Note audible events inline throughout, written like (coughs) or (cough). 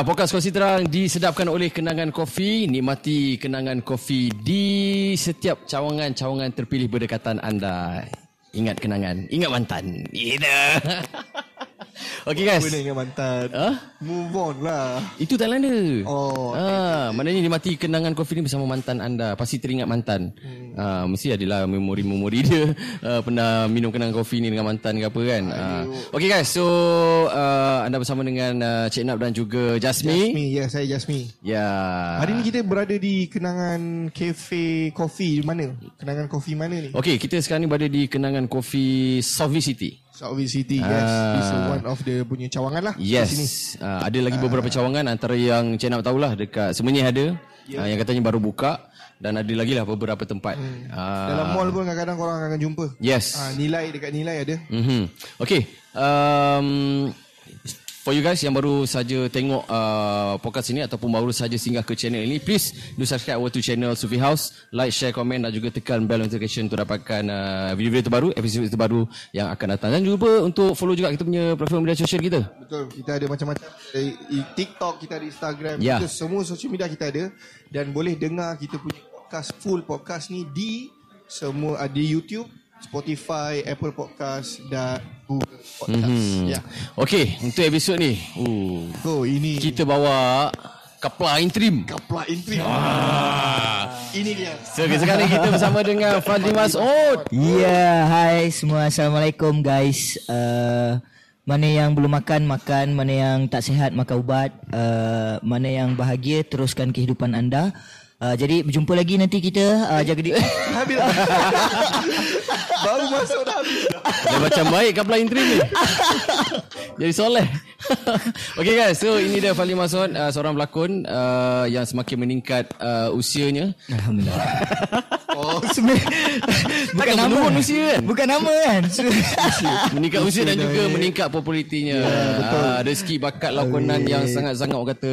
Ya, podcast Kosi Terang disedapkan oleh Kenangan Kopi. Nikmati Kenangan Kopi di setiap cawangan-cawangan terpilih berdekatan anda. Ingat kenangan, ingat mantan. Ida. (laughs) Okey guys. Boleh ingat mantan. Ha? Move on lah. Itu Thailander. Oh, Ah, maknanya nikmati kenangan kopi ni bersama mantan anda. Pasti teringat mantan. Hmm. Ah, mesti adalah memori-memori dia uh, pernah minum kenangan kopi ni dengan mantan ke apa kan. Ah. Okey guys, so uh, anda bersama dengan uh, Cik Nap dan juga Jasmine. Jasmine, ya saya Jasmine. Ya. Hari ni kita berada di kenangan cafe coffee mana? Kenangan kopi mana ni? Okey, kita sekarang ni berada di kenangan kopi Sofi City. Southwest City, yes. Ah. It's one of the punya cawangan lah. Di sini. Yes. Uh, ada lagi beberapa cawangan antara yang Cik Nap tahulah dekat Semenyih ada. Yeah. Uh, yang katanya baru buka dan ada lagi lah beberapa tempat. Hmm. Uh, Dalam mall pun kadang-kadang korang akan jumpa. Yes. Ah, nilai dekat nilai ada. Mm-hmm. Okay. Um, for you guys yang baru saja tengok uh, podcast ini ataupun baru saja singgah ke channel ini, please do subscribe our to channel Sufi House, like, share, komen dan juga tekan bell notification untuk dapatkan uh, video-video terbaru, episod terbaru yang akan datang. Dan juga untuk follow juga kita punya platform media sosial kita. Betul. Kita ada macam-macam. Ada i- TikTok, kita ada Instagram. Ya. Kita semua social media kita ada. Dan boleh dengar kita punya podcast, full podcast ni di semua ada di YouTube, Spotify, Apple Podcast dan Google Podcast. Hmm. Ya. Okay, untuk episod ni, uh, So ini kita bawa Kapla Intrim. Kapla Intrim. Ini dia. So, sekarang ni kita bersama dengan Fadli Mas'ud. Ya, hai semua. Assalamualaikum guys. Uh, mana yang belum makan, makan. Mana yang tak sihat, makan ubat. Uh, mana yang bahagia, teruskan kehidupan anda. Uh, jadi berjumpa lagi nanti kita uh, jaga diri. Habis. (laughs) Baru masuk dah habis. Dia macam baik Kapla Intrim ni. Jadi soleh. okay guys, so ini dia Fadli Mas'ud, uh, seorang pelakon uh, yang semakin meningkat uh, usianya. Alhamdulillah. Oh, (laughs) Sebenarnya Takkan menurun usia kan? Bukan nama kan. meningkat usia dan juga meningkat popularitinya. Uh, rezeki bakat lakonan yang sangat-sangat orang kata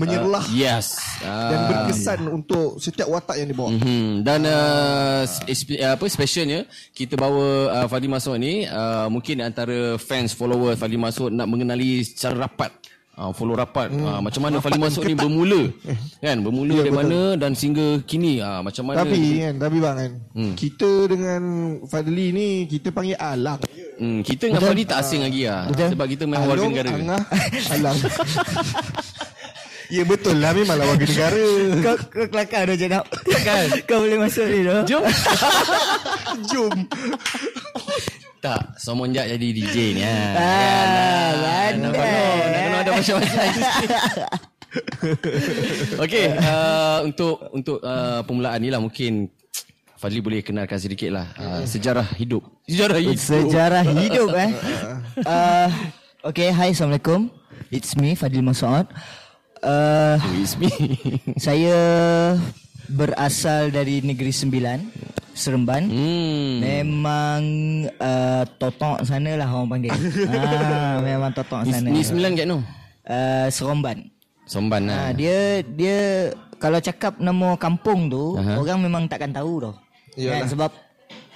Menyerlah. Uh, yes. Uh, dan berkesan untuk setiap watak yang dibawa. Hmm, dan uh, spe- apa specialnya kita bawa uh, Fadli Masud ni uh, mungkin antara fans follower Fadli Masud nak mengenali secara rapat. Uh, follow rapat. Hmm. uh, macam mana Fadli Masud ni bermula? (laughs) Kan? Bermula Ya, dari mana dan sehingga kini. Uh, macam mana Tapi kan, tapi bang kan, Hmm. kita dengan Fadli ni kita panggil alang. hmm, kita dengan Fadli tak asing lagi lah sebab kita memang warga negara Angah, alang. (laughs) ya betul lah memanglah warga negara. kau kau kelakar dah jenap. Kan? kau boleh masuk ni dah. jom Jom. tak semenjak jadi DJ ni ha. Ah, pandai. kena, nak kena ada macam-macam Okey, uh, untuk untuk uh, permulaan ni lah mungkin Fadli boleh kenalkan sedikit lah uh, sejarah hidup. Sejarah hidup. Sejarah hidup (laughs) eh. Uh, okay, hi Assalamualaikum. It's me Fadil Masoud. Uh, Oh, it's me. (laughs) saya berasal dari Negeri Sembilan, Seremban. hmm. Memang uh, totok sana lah orang panggil. (laughs) ah, memang totok sana. ni sembilan kat no? Uh, Seremban. Somban lah. Ah, dia dia kalau cakap nama kampung tu, Aha. orang memang takkan tahu tau. Yalah. Kan sebab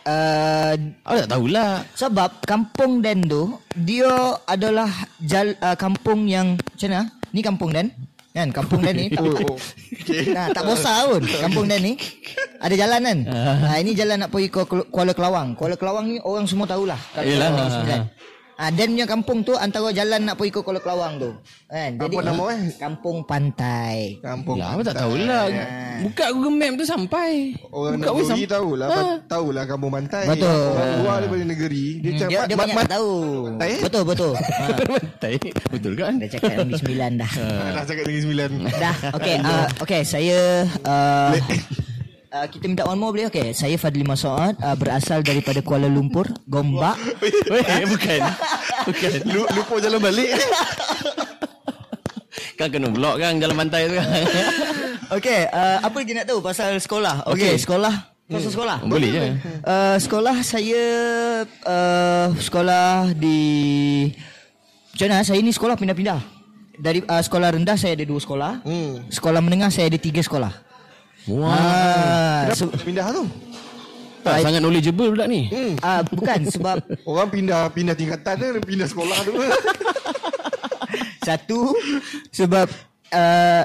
uh, Oh, tak tahulah. Sebab kampung Den tu dia adalah jal, uh, kampung yang macam mana? Ni kampung Den. Kan kampung Den ni (laughs) Oh, oh. (laughs) nah, tak bosan pun. Kampung Den ni ada jalan kan. (laughs) Ha, ini jalan nak pergi Kuala- Kelawang. Kuala Kelawang ni orang semua tahulah. Kalau Sembilan. Ah, Den punya kampung tu antara jalan nak pergi ke Kuala Kelawang tu. Kan? Apa nama eh? Kampung Pantai. Kampung. Lah, apa tak tahulah. Buka Google Map tu sampai. Orang Buka negeri weh, sam- tahulah, Ha. ha. tahulah kampung pantai. Betul. Orang luar daripada negeri, dia Hmm, cakap dia, dia banyak mat- tahu. Pantai, eh? Betul betul. (laughs) Ha, Pantai. Betul kan? dah cakap Negeri Sembilan dah. dah cakap negeri sembilan. Dah, okey. (laughs) Uh, okey, saya uh, uh, kita minta one more boleh? Okey, saya Fadli Masoud uh, berasal daripada Kuala Lumpur, Gombak. Weh, (laughs) bukan. Bukan. Lu, lupa jalan balik. (laughs) Kan kena blok kan jalan pantai tu kan. (laughs) Okey, uh, apa lagi nak tahu pasal sekolah? Okey, Okey. sekolah. Pasal sekolah. Boleh je. Uh, sekolah saya uh, sekolah di Macam mana? Saya ni sekolah pindah-pindah. Dari uh, sekolah rendah saya ada dua sekolah. Hmm. Sekolah menengah saya ada tiga sekolah. Wah. Ah, Kenapa se- pindah tu? Tak, sangat knowledgeable budak ni. Hmm. ah, bukan sebab (laughs) Orang pindah pindah tingkatan dia pindah sekolah tu. (laughs) Satu sebab uh,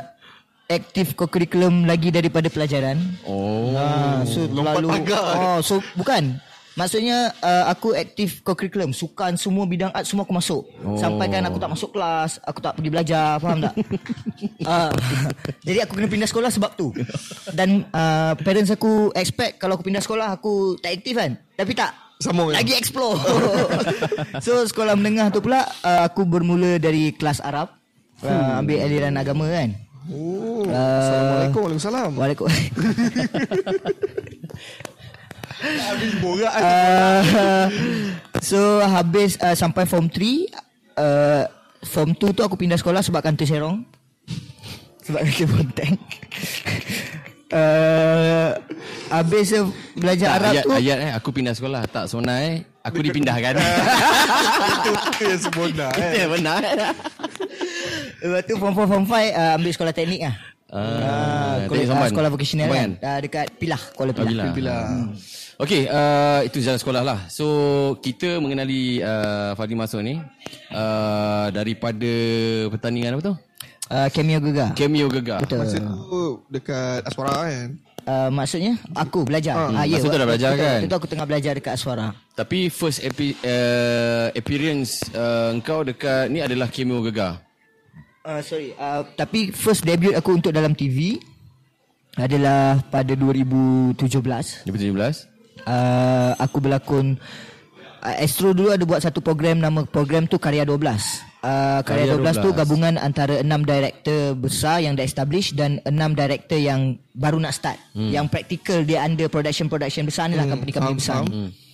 aktif co-curriculum lagi daripada pelajaran. Oh. Ah, so lompat terlalu pagar. Oh, so bukan. Maksudnya uh, aku aktif co-curriculum, sukan semua bidang art semua aku masuk. Oh. Sampai kan aku tak masuk kelas, aku tak pergi belajar, faham tak? (laughs) uh, (laughs) jadi aku kena pindah sekolah sebab tu. Dan uh, parents aku expect kalau aku pindah sekolah aku tak aktif kan. Tapi tak. Sambung, ya? Lagi explore. (laughs) so sekolah menengah tu pula uh, aku bermula dari kelas Arab. Uh, ambil aliran agama kan. Oh, Uh, Assalamualaikum Waalaikumsalam Waalaikumsalam. Habis borak Uh, so habis uh, sampai form 3 uh, form 2 tu aku pindah sekolah sebab kantor Serong. Sebab kantor Bonteng. uh, habis uh, belajar Arab ayat, tu ayat eh aku pindah sekolah tak sonai aku dipindahkan. (laughs) Itu itu yang sebenar Itu eh. yang benar. Lepas tu form 4 form 5 uh, ambil sekolah teknik lah. Ah, Ah, teknik uh, sekolah vocational kan. Uh, dekat Pilah, Kuala Pilah. Pilah. Pilah. Okey, uh, itu jalan sekolah lah. So, kita mengenali uh, Fadli Masuk ni uh, daripada pertandingan apa tu? Uh, cameo Gegar. Cameo Gegar. Betul. Masa tu dekat Aswara kan Uh, maksudnya aku belajar. Ah, Ah, ya, masa tu dah belajar betul, kan? Itu aku tengah belajar dekat Aswara. Tapi first epi, uh, appearance uh, engkau dekat ni adalah Cameo Gegar. Uh, sorry, uh, tapi first debut aku untuk dalam TV adalah pada 2017. 2017. Uh, aku berlakon uh, Astro dulu ada buat satu program nama program tu Karya 12. Uh, Karya, Karya 12, tu 12. gabungan antara enam director besar yang dah establish dan enam director yang baru nak start. Hmm. Yang praktikal dia under production-production besar ni lah Hmm, company-company besar. faham. ni.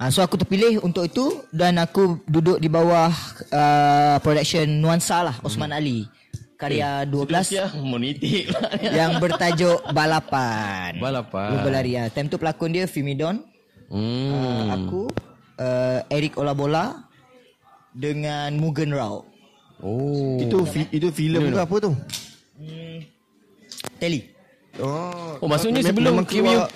Uh, so aku terpilih untuk itu dan aku duduk di bawah uh, production Nuansa lah Osman Ali. Karya 12 Ya, monitik lah. (laughs) yang bertajuk Balapan. Balapan. Lumba lari ah. Time tu pelakon dia Fimidon, Hmm. uh, aku, uh, Eric Olabola dengan Mugen Rao. Oh. Itu fi, itu filem ke apa tu Teli. Oh, Oh, maksudnya sebelum keluar,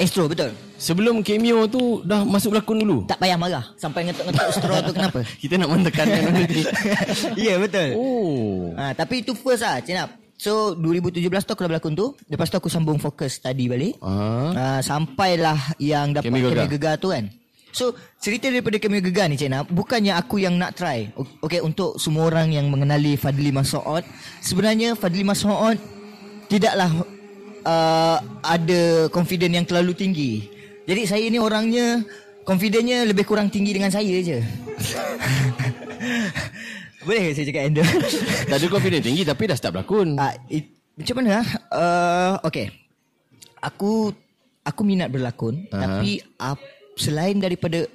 Astro betul. Sebelum cameo tu dah masuk berlakon dulu. Tak payah marah sampai ngetuk-ngetuk straw tu kenapa? (laughs) Kita nak mentekankan (laughs) ni. Ya yeah, betul. Oh. Ha, tapi itu first lah Cik Nap. So 2017 tu aku dah berlakon tu. Lepas tu aku sambung fokus study balik. Ah. Uh, sampailah yang dapat Kemi Kemi Gegar. Gegar. tu kan. So cerita daripada Kemi Gegar ni Cik Nap bukannya aku yang nak try. Okay untuk semua orang yang mengenali Fadli Masoud, sebenarnya Fadli Masoud tidaklah uh, ada confident yang terlalu tinggi. Jadi saya ni orangnya confidentnya lebih kurang tinggi dengan saya je. (laughs) Boleh ke saya cakap Ender? Tak (laughs) ada confidence tinggi tapi dah start berlakon. Ah, it, macam mana? Uh, okay. Aku aku minat berlakon, Aha. tapi uh, selain daripada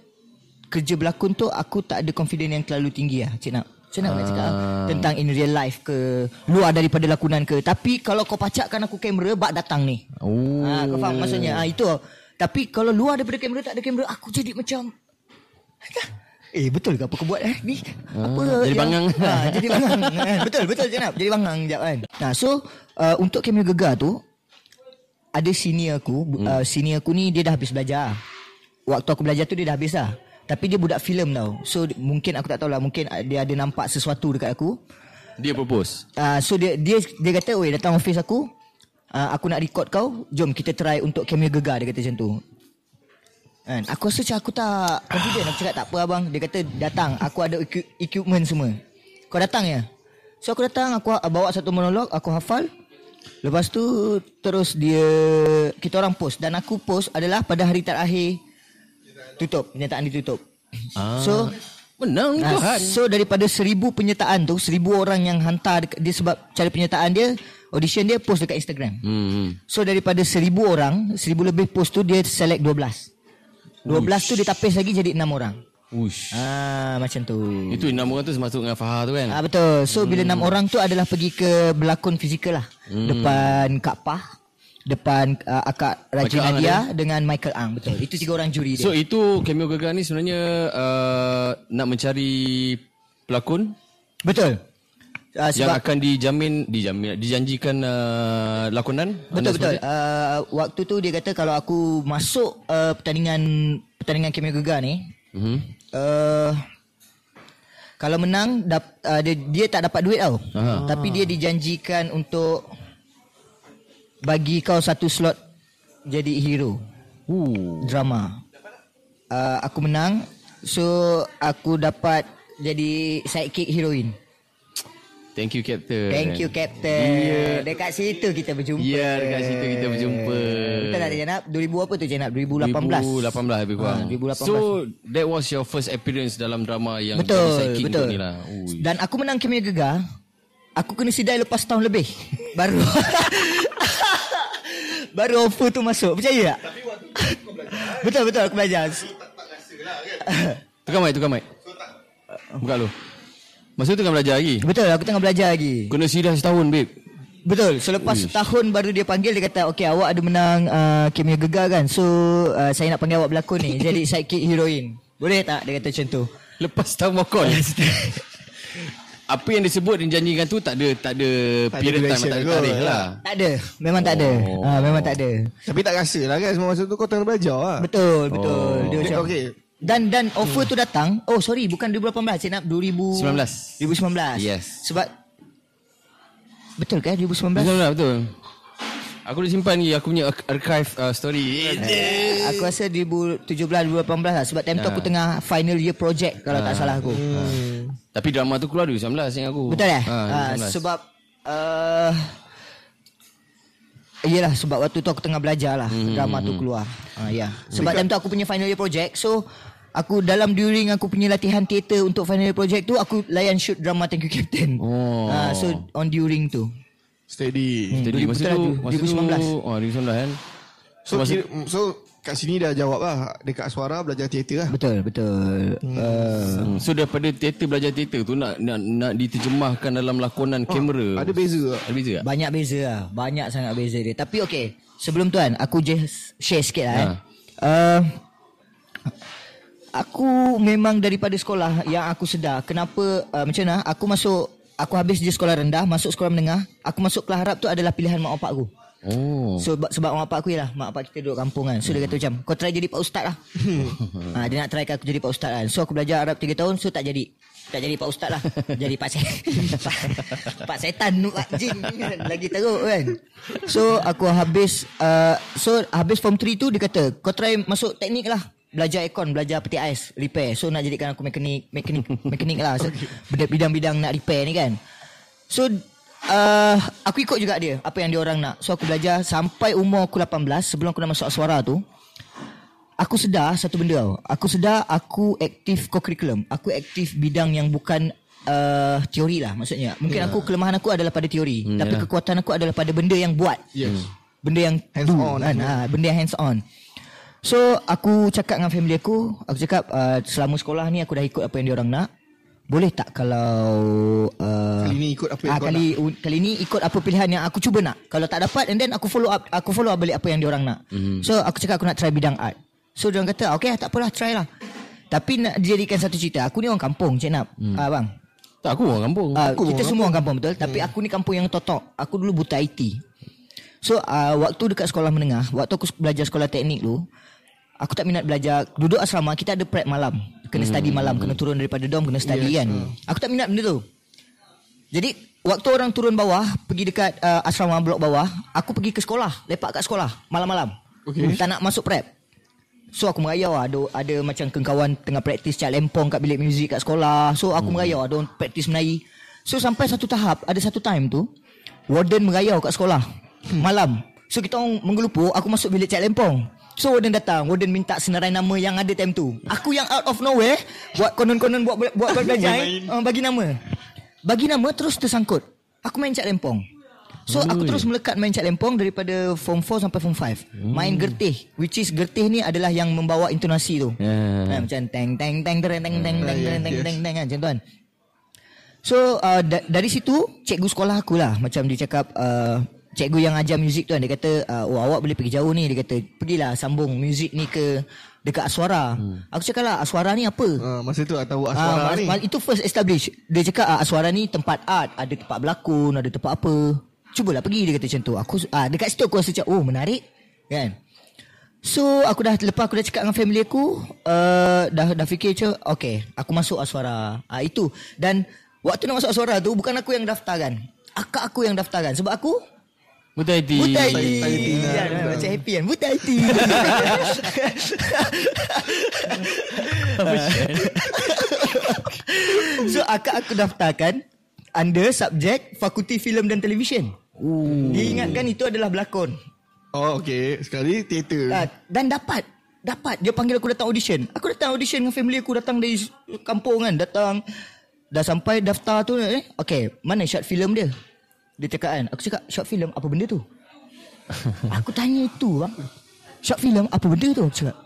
kerja berlakon tu, aku tak ada confidence yang terlalu tinggi lah. Cik nak. Macam mana nak cakap? Ah. Tentang in real life ke Luar daripada lakonan ke Tapi kalau kau pacakkan aku kamera Bak datang ni Oh. Ah, Kau faham maksudnya ah, Itu Tapi kalau luar daripada kamera Tak ada kamera Aku jadi macam Eh betul ke apa kau buat eh ni? apa jadi bangang. Ha, jadi bangang. (laughs) Eh, betul betul Jenab. Jadi bangang jap kan. Nah, so uh, untuk kamera gegar tu ada senior aku, hmm. uh, senior aku ni dia dah habis belajar. Waktu aku belajar tu dia dah habis dah. Tapi dia budak filem tau. So mungkin aku tak tahulah mungkin uh, dia ada nampak sesuatu dekat aku. Dia propose. Uh, so dia dia dia kata, "Oi, datang office aku. Uh, aku nak record kau. Jom kita try untuk kamera gegar." Dia kata macam tu. Kan? Aku rasa macam aku tak confident Aku cakap tak apa abang Dia kata datang Aku ada equi- equipment semua Kau datang ya So aku datang Aku ha- bawa satu monolog Aku hafal Lepas tu Terus dia Kita orang post Dan aku post adalah Pada hari terakhir Tutup Penyertaan ditutup Ah. So Menang Ah, Tuhan. So daripada seribu penyertaan tu Seribu orang yang hantar dekat- Dia sebab cara penyertaan dia Audition dia post dekat Instagram. Hmm. hmm. So daripada seribu orang Seribu lebih post tu Dia select 12 12 tu dia tapis lagi jadi 6 orang. Ush. Ah Macam tu. Itu enam orang tu termasuk dengan Fahar tu kan? ah, Betul. So bila 6 orang tu adalah pergi ke Berlakon fizikal lah. Depan Kak Pah Depan uh, Akak Raja Michael Ang Nadia Dengan Michael Ang. Betul. Itu tiga orang juri dia. So itu cameo gegar ni sebenarnya uh, nak mencari pelakon? Betul uh, yang Sebab akan dijamin dijamin dijanjikan uh, lakonan. Betul betul. Uh, waktu tu dia kata kalau aku masuk uh, pertandingan pertandingan Cameo Gegar ni, Mhm. uh, Kalau menang dap, uh, dia, dia tak dapat duit tau. Aha. Tapi dia dijanjikan untuk bagi kau satu slot jadi hero Ooh. drama. Uh, aku menang so aku dapat jadi sidekick heroin. Thank you Captain. Thank you Captain. Ya. Dekat situ kita berjumpa. Ya, dekat situ kita berjumpa. Betul tak Jenab? 2000 apa tu Jenab? 2018. 2018 lebih kurang. Ah, 2018. So that was your first appearance dalam drama yang Betul, jadi betul. tu ni lah. Ui. Dan aku menang Cameo Gegar. Aku kena sidai lepas tahun lebih. (laughs) Baru. (laughs) Baru offer tu masuk. Percaya tak? Tapi waktu tu kau belajar. betul, betul aku belajar. (laughs) Tukar mic, tukar mic. Buka lu. Masa tu tengah belajar lagi. betul, aku tengah belajar lagi. Kena sidang setahun, babe. Betul. Selepas tahun baru dia panggil dia kata, "Okey, awak ada menang uh, Cameo Gegar kan? So, uh, saya nak panggil awak berlakon ni jadi (laughs) sidekick heroin." Boleh tak? Dia kata macam tu. Lepas tahun mokol. (laughs) Apa yang disebut dan janjikan tu tak ada tak ada Tak ada period time tak ada tarikh lah. Tak ada. Memang tak ada. Oh. Ah, memang tak ada. Tapi tak rasa lah kan semua masa tu kau tengah belajar lah. Betul, betul. Oh. Dia Dia- macam okey. Dan dan offer tu datang. Oh, sorry, bukan 2018, saya nak 2000 19. 2019. Yes. Sebab Betul kan 2019? Betul betul. betul. Aku dah simpan ni aku punya ar- archive uh, story. Eh, Aku rasa 2017 2018 lah sebab time tu Ah. aku tengah final year project kalau tak salah aku. Tapi drama tu keluar 2019 yang aku. Betul eh? Ha, Ah, 2019. sebab uh, Yelah sebab waktu tu aku tengah belajar lah hmm, Drama tu keluar uh, ya. Sebab time tu aku punya final year project So Aku dalam during aku punya latihan teater Untuk final project tu Aku layan shoot drama Thank You Captain Oh. Ah, So on during tu Steady. Jadi masa betul lah tu tu, masa 2019. tu oh 2019 kan. So, kira, so kat sini dah jawab lah. Dekat suara belajar teater lah. Betul betul uh, Hmm. So daripada teater belajar teater tu nak nak nak diterjemahkan dalam lakonan kamera. Ada beza tak? Ada beza tak? Banyak beza lah Banyak sangat beza dia Tapi okay Sebelum tu kan Aku just share sikit lah Ha. eh. uh, Aku memang daripada sekolah Yang aku sedar. Kenapa uh, Macam mana? Aku masuk Aku habis je sekolah rendah Masuk sekolah menengah Aku masuk kelas Arab tu adalah pilihan mak bapak aku. Oh. So sebab, sebab mak bapak aku ialah Mak bapak kita duduk kampung kan. So dia kata macam Kau try jadi pak ustaz lah. (laughs) Ha, Dia nak try aku jadi pak ustaz kan. So aku belajar Arab 3 tahun So tak jadi. Tak jadi pak ustaz lah. Jadi pak se (laughs) Pak setan nu pak jin Lagi teruk kan. So aku habis uh, So habis form 3 tu Dia kata Kau try masuk teknik lah Belajar aircon Belajar peti ais Repair So nak jadikan aku mekanik Mekanik Mekanik lah so, Bidang-bidang nak repair ni kan So uh, aku ikut juga dia apa yang dia orang nak. So aku belajar sampai umur aku 18 sebelum aku nak masuk aswara tu. Aku sedar satu benda tau. Aku sedar aku aktif co-curriculum. Aku aktif bidang yang bukan uh, teori lah maksudnya. Mungkin aku kelemahan aku adalah pada teori, Hmm, tapi yalah. kekuatan aku adalah pada benda yang buat. Yes. Benda yang Hands do, on. kan. Ha, benda yang hands on. So aku cakap dengan family aku, aku cakap uh, selama sekolah ni aku dah ikut apa yang dia orang nak. Boleh tak kalau uh, Kali ni ikut apa yang kau kali u- kali ni ikut apa pilihan yang aku cuba nak. Kalau tak dapat and then aku follow up aku follow up balik apa yang dia orang nak. Mhm. Mm-hmm. So aku cakap aku nak try bidang art. So dia orang kata okay tak apalah try lah. Tapi nak dijadikan satu cerita. Aku ni orang kampung Cik Nap. Mm. Ah bang. Tak aku orang kampung. Ah, Aku kita orang semua orang kampung betul tapi aku ni kampung yang totok. Aku dulu buta IT. So uh, waktu dekat sekolah menengah, waktu aku belajar sekolah teknik tu, aku tak minat belajar duduk asrama kita ada prep malam. Kena study malam, kena turun daripada dom, kena study yes, kan. Aku tak minat benda tu. Jadi waktu orang turun bawah, pergi dekat uh, asrama blok bawah, aku pergi ke sekolah, lepak kat sekolah malam-malam. Okey. Tak nak masuk prep. So aku merayau lah ada, ada macam kawan tengah praktis cat lempong kat bilik muzik kat sekolah So aku merayau ada orang praktis menari So sampai satu tahap Ada satu time tu Warden merayau kat sekolah Malam So kita orang menggelupuk Aku masuk bilik cat lempong So warden datang Warden minta senarai nama yang ada time tu Aku yang out of nowhere Buat konon-konon buat buat, buat belajar eh, uh, Bagi nama Bagi nama terus tersangkut Aku main cat lempong So aku terus melekat main cat lempong daripada form 4 sampai form 5. Main gertih which is gertih ni adalah yang membawa intonasi tu. Ya. Ha, macam teng teng teng teng teng teng teng Ah, teng teng teng teng kan macam tu kan. So uh, da- dari situ cikgu sekolah aku lah macam dia cakap uh, cikgu yang ajar muzik tu kan dia kata uh, oh awak boleh pergi jauh ni dia kata pergilah sambung muzik ni ke dekat Aswara. Hmm. Aku cakap lah Aswara ni apa? Uh, masa tu tahu Ah, aswara mas- ni. itu first establish. Dia cakap ah, Aswara ni tempat art, ada tempat berlakon, ada tempat apa. Cubalah pergi dia kata macam tu. Aku ah dekat situ aku rasa macam oh menarik kan. So aku dah lepas aku dah cakap dengan family aku, uh, dah dah fikir je, okay, aku masuk Aswara. Ah uh, itu. Dan waktu nak masuk Aswara tu bukan aku yang daftarkan. Akak aku yang daftarkan sebab aku Buta IT. Buta IT. Ya, macam happy kan. Buta IT. (laughs) (laughs) so akak aku daftarkan under subjek Fakulti Filem dan Televisyen. Dia ingatkan itu adalah berlakon. Oh okay Sekali teater Uh, dan dapat dapat dia panggil aku datang audition. Aku datang audition dengan family aku datang dari kampung kan, datang dah sampai daftar tu eh. Okay, mana short film dia? Dia cakap kan, aku cakap short film apa benda tu? (laughs) aku tanya itu bang. Short film apa benda tu? Aku cakap.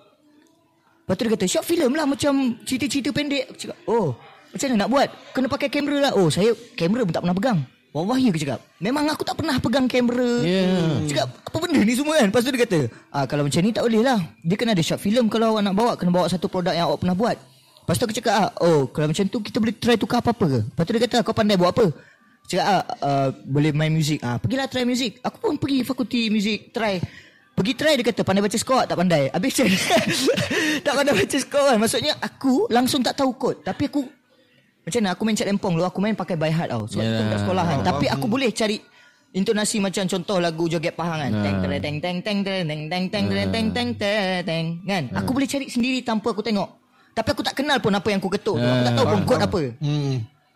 Lepas tu dia kata short film lah macam cerita-cerita pendek. Aku cakap, oh macam mana nak buat? Kena pakai kamera lah. Oh saya kamera pun tak pernah pegang. Wallahi aku cakap Memang aku tak pernah pegang kamera Yeah. Cakap apa benda ni semua kan Lepas tu dia kata ah, Kalau macam ni tak boleh lah Dia kena ada short film Kalau awak nak bawa Kena bawa satu produk yang awak pernah buat Lepas tu aku cakap ah, Oh kalau macam tu Kita boleh try tukar apa-apa ke Lepas tu dia kata Kau pandai buat apa Cakap ah, uh, Boleh main muzik ah, Pergilah try muzik Aku pun pergi fakulti muzik Try Pergi try dia kata Pandai baca skor tak pandai Habis macam Tak pandai baca skor kan Maksudnya aku Langsung tak tahu kod Tapi aku macam mana aku main cat empong dulu aku main pakai by heart tau. Sebab yeah. Tu kat sekolah kan. Tapi aku boleh cari intonasi macam contoh lagu joget Pahang kan. Teng teng teng teng teng teng teng teng teng teng teng teng teng kan. Aku boleh cari sendiri tanpa aku tengok. Tapi aku tak kenal pun apa yang aku ketuk tu. Aku tak tahu pun kod apa.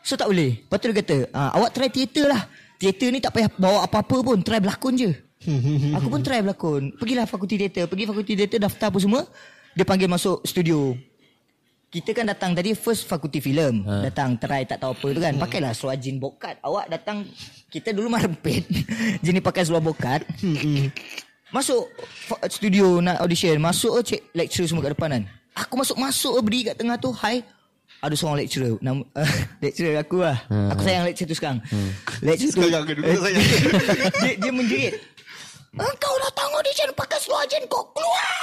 Hmm. So tak boleh. Lepas tu dia kata, ah, awak try teater lah. Teater ni tak payah bawa apa-apa pun. Try berlakon je. (laughs) aku pun try berlakon. Pergilah fakulti teater. Pergi fakulti teater daftar apa semua. Dia panggil masuk studio. Kita kan datang tadi first fakulti filem. Ha. Datang try tak tahu apa tu kan. Pakailah seluar jean bokat. Awak datang kita dulu marempit. (laughs) Jenis pakai seluar bokat. Masuk fa- studio nak audition. Masuk cek lecturer semua kat depan kan. Aku masuk-masuk berdiri kat tengah tu. Hai. Ada seorang lecturer. Nama, uh, (laughs) lecturer aku lah. Aku sayang lecturer tu sekarang. Lecturer tu. Sekarang dulu tak sayang? (laughs) dia, dia menjerit. Engkau datang audition pakai seluar jean kau keluar.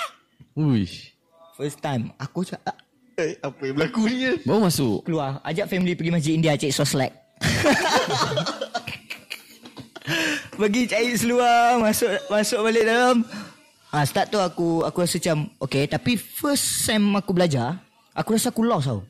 Ui. First time. Aku cakap, Eh, Apa yang berlaku ni? Baru masuk. keluar ajak family pergi masjid India cek soslek (laughs) pergi cari seluar masuk masuk balik dalam ah start tu aku aku rasa macam okay tapi first sem aku belajar aku rasa aku lost tau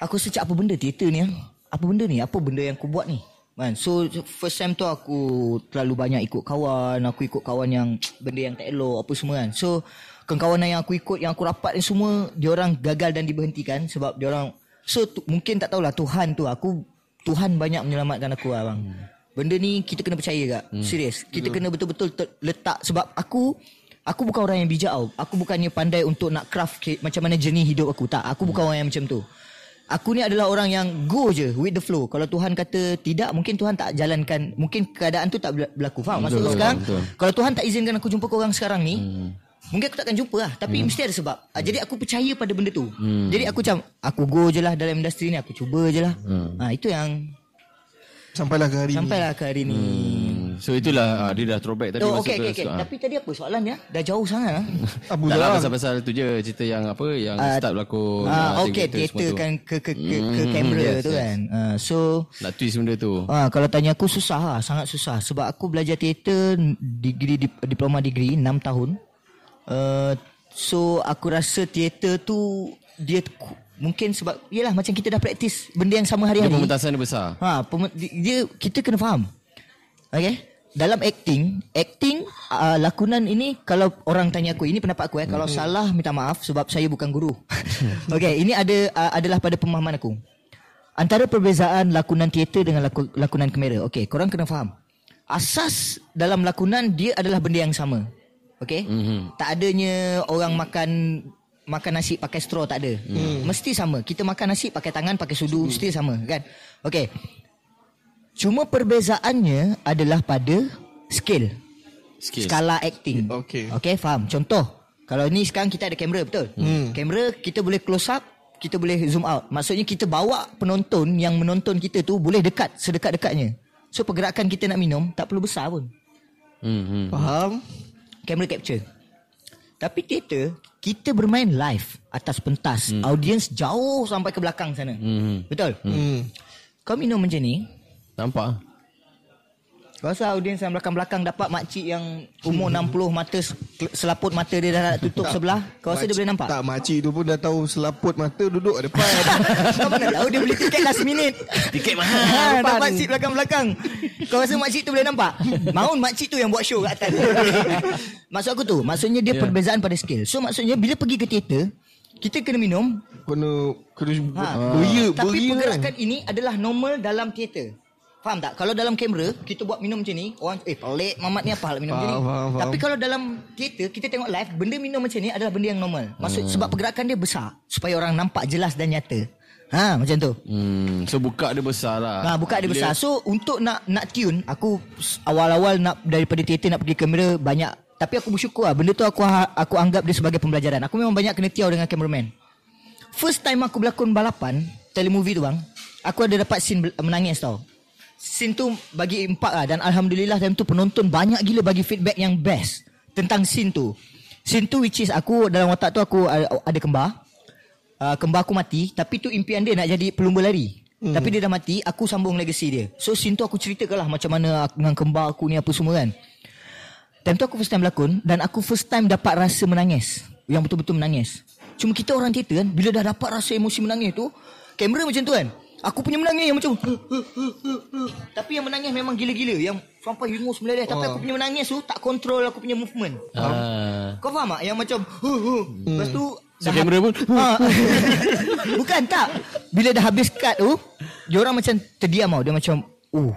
aku rasa macam apa benda teater ni ah? apa benda ni? Apa benda yang aku buat ni? Kan so first sem tu aku terlalu banyak ikut kawan aku ikut kawan yang (tsk) benda yang tak elok apa semua kan. So kawan-kawan yang aku ikut yang aku rapat ni semua dia orang gagal dan diberhentikan sebab dia orang so tu, mungkin tak tahulah Tuhan tu aku Tuhan banyak menyelamatkan aku lah bang. Benda ni kita kena percaya gak serius. Kita kena betul-betul ter- letak sebab aku aku bukan orang yang bijak tau. Aku bukannya pandai untuk nak craft ke- macam mana jenis hidup aku. Tak aku bukan orang yang macam tu Aku ni adalah orang yang go je with the flow. Kalau Tuhan kata tidak, mungkin Tuhan tak jalankan. Mungkin keadaan tu tak berla- berlaku. Faham? Maksud Betul, sekarang, betul. kalau Tuhan tak izinkan aku jumpa korang sekarang ni, mungkin aku takkan jumpa lah. Tapi mesti ada sebab. Ah, Jadi aku percaya pada benda tu. Jadi aku macam, aku go je lah dalam industri ni. Aku cuba je lah. Ah, itu yang Sampailah ke hari ni sampailah ke hari ni. Hmm. So itulah ah, dia dah throwback tadi Oh, masuk okay, ke okay, okay. soal- Tapi tadi apa soalan dia? Dah jauh sangat lah. (laughs) Abu Tak lah Dhal pasal-pasal tu je cerita yang apa yang Ah, start berlakon. Ah, ah, okay, theater teater kan ke ke ke, ke Hmm, kamera yes, tu yes. kan. Ah, so Nak twist benda tu. Ah, kalau tanya aku susah lah, sangat susah sebab aku belajar teater degree dip, diploma degree 6 tahun. Uh, so aku rasa teater tu dia mungkin sebab yalah macam kita dah praktis benda yang sama Dia hari-hari. pementasan dia besar. Ha, pem- dia, dia kita kena faham. Okay? Dalam acting, acting uh, lakonan ini kalau orang tanya aku, ini pendapat aku eh, kalau salah minta maaf sebab saya bukan guru. (laughs) okay, ini ada uh, adalah pada pemahaman aku. Antara perbezaan lakonan teater dengan laku, lakonan kamera. Okay, korang kena faham. Asas dalam lakonan dia adalah benda yang sama. Okay? Mhm. Tak adanya orang makan makan nasi pakai straw tak ada. Hmm. Mesti sama. Kita makan nasi pakai tangan, pakai sudu, mesti sama kan? Okay. Cuma perbezaannya adalah pada skill. Skill. Skala acting. Okey. Okay, faham. Contoh, kalau ni sekarang kita ada kamera, betul? Hmm. Kamera kita boleh close up, kita boleh zoom out. Maksudnya kita bawa penonton yang menonton kita tu boleh dekat, sedekat-dekatnya. So pergerakan kita nak minum tak perlu besar pun. Hmm, hmm. Faham Camera capture. Tapi teater, kita bermain live atas pentas. Hmm. Audience jauh sampai ke belakang sana. Hmm. Betul? hmm. Kau minum macam ni, Nampak? Rasa audiens yang belakang-belakang dapat makcik yang umur 60 mata se- selaput mata dia dah nak tutup sebelah. Kau rasa dia boleh nampak? Tak, makcik tu pun dah tahu selaput mata duduk depan. (laughs) Kau mana tahu dia beli tiket last minute. Tiket Ha, mahal. dapat seat belakang-belakang. Kau rasa makcik tu boleh nampak? Maun makcik tu yang buat show kat atas. (laughs) Maksud aku tu, maksudnya dia Ya. perbezaan pada skill. So maksudnya bila pergi ke teater, kita kena minum. kena kena Ha. beria, Tapi beria. pergerakan ini adalah normal dalam teater. Faham tak? Kalau dalam kamera kita buat minum macam ni, orang eh pelik mamat ni apa hal minum macam ni. Faham, faham. Tapi kalau dalam teater kita tengok live, benda minum macam ni adalah benda yang normal. Maksud Hmm. sebab pergerakan dia besar supaya orang nampak jelas dan nyata. Ha macam tu. Hmm, so buka dia besar lah. Ha buka dia besar. So untuk nak nak tune, aku awal-awal nak daripada teater nak pergi kamera banyak tapi aku bersyukur lah. Benda tu aku ha- aku anggap dia sebagai pembelajaran. Aku memang banyak kena tiaw dengan cameraman. First time aku berlakon balapan, telemovie tu bang, aku ada dapat scene menangis tau. Scene tu bagi empat lah dan Alhamdulillah time tu penonton banyak gila bagi feedback yang best tentang scene tu. Scene tu which is aku dalam otak tu aku ada, ada kembar. Uh, kembar aku mati tapi tu impian dia nak jadi pelumba lari. Hmm. Tapi dia dah mati, aku sambung legacy dia. So scene tu aku ceritakan lah macam mana aku dengan kembar aku ni apa semua kan. Time tu aku first time berlakon dan aku first time dapat rasa menangis. Yang betul-betul menangis. Cuma kita orang teater kan bila dah dapat rasa emosi menangis tu, kamera macam tu kan. Aku punya menangis yang macam Tapi yang menangis memang gila-gila. Yang sampai hingus meleleh Tapi aku punya menangis tu Tak kontrol aku punya movement. Ah. Kau faham tak? Yang macam huh. Lepas tu So kamera pun Ha. (laughs) Bukan tak. Bila dah habis cut tu Dia orang macam terdiam tau. Dia macam Uh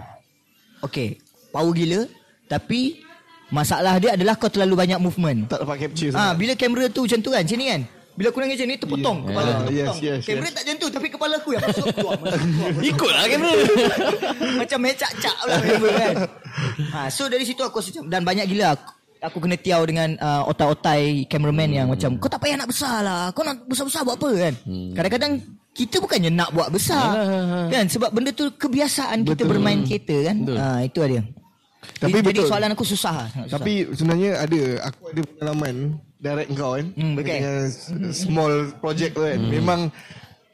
Okay Power gila. Tapi Masalah dia adalah Kau terlalu banyak movement. Tak dapat capture Ah, sangat. Bila kamera tu macam tu kan Macam ni kan Bila aku nangis macam ni Terpotong Yeah. Kepala tu terpotong yes, yes, Kamera yes. tak macam tu Tapi kepala aku yang masuk keluar, (laughs) masuk, keluar, masuk. Ikutlah kamera. (laughs) Macam mecak-cak lah kamera kan ha, So dari situ aku rasa macam Dan banyak gila aku, aku kena tiaw dengan uh, otai-otai cameraman yang macam Kau tak payah nak besar lah Kau nak besar-besar buat apa kan Kadang-kadang kita bukannya nak buat besar kan sebab benda tu kebiasaan kita bermain teater kan Betul. ha, itu dia Tapi jadi betul. soalan aku susah lah susah. Tapi sebenarnya ada aku ada pengalaman direct kau kan. Hmm, betul. Dengan s- small project tu kan. Memang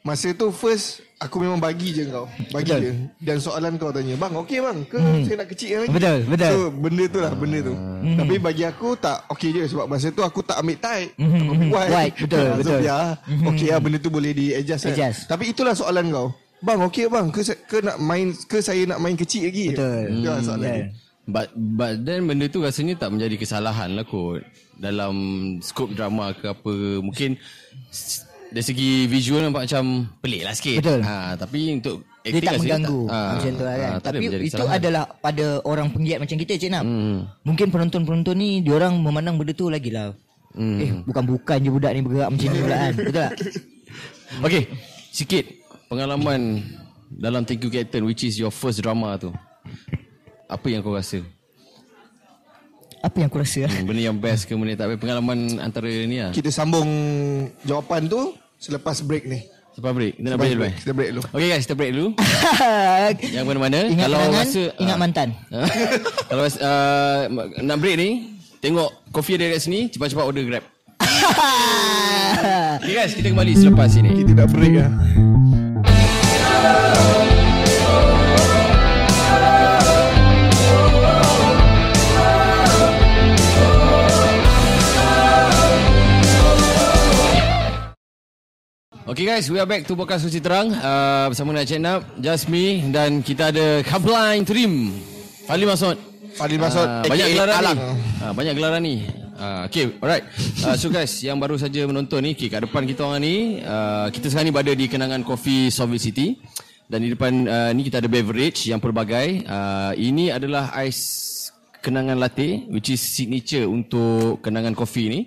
masa tu first aku memang bagi je kau. Bagi Betul. je. Dan soalan kau tanya, "Bang, okey bang ke saya nak kecilkan lagi?" Betul, betul. So benda tu lah benda tu. Tapi bagi aku tak okey je sebab masa tu aku tak ambil tight. Aku buat. Wide, betul, Ah, so betul. biar okey lah benda tu boleh di adjust. kan. Adjust. Tapi itulah soalan kau. Bang, okey bang ke ke nak main ke saya nak main kecil lagi? Betul. Lah soalan Yeah. dia. But but then benda tu rasanya tak menjadi kesalahan lah kot dalam skop drama ke apa mungkin dari segi visual nampak macam pelik lah sikit. Betul. Ha, tapi untuk dia acting tak rasanya mengganggu ha, macam tu lah kan. ha, tak Tapi itu kesalahan. adalah pada orang penggiat macam kita Cik Nam. Hmm. Mungkin penonton-penonton ni diorang memandang benda tu lagi lah. Hmm. Eh bukan-bukan je budak ni bergerak macam ni pula kan. (laughs) Betul tak? Okay, sikit pengalaman dalam Thank You Captain which is your first drama tu. Apa yang kau rasa? Apa yang aku rasa? Hmm, benda yang best ke benda yang tak best? Pengalaman antara ni lah. Kita sambung jawapan tu selepas break ni. Lepas break. Kita nak break dulu eh? Kita break dulu. Okay guys, kita break dulu. (laughs) Yang mana-mana. ingat kalau kenangan, rasa, ingat ah. mantan. (laughs) kalau uh, nak break ni, tengok kopi ada dekat sini, cepat-cepat order Grab. (laughs) Okay guys, kita kembali selepas ini. Kita nak break lah. Okay guys, we are back to Podcast Suci Terang uh, bersama dengan Cik Nap, Just me dan kita ada Kabline Trim. Fali Masud. Fadil Masud, aka banyak gelaran Alang. ni. Ah, banyak gelaran ni. Ah, okay, alright. Uh, so guys, yang baru saja menonton ni, okay, kat depan kita orang ni, uh, kita sekarang ni berada di kenangan Coffee Soviet City. Dan di depan uh, ni kita ada beverage yang pelbagai. Uh, ini adalah ais kenangan latte, which is signature untuk kenangan kopi ni.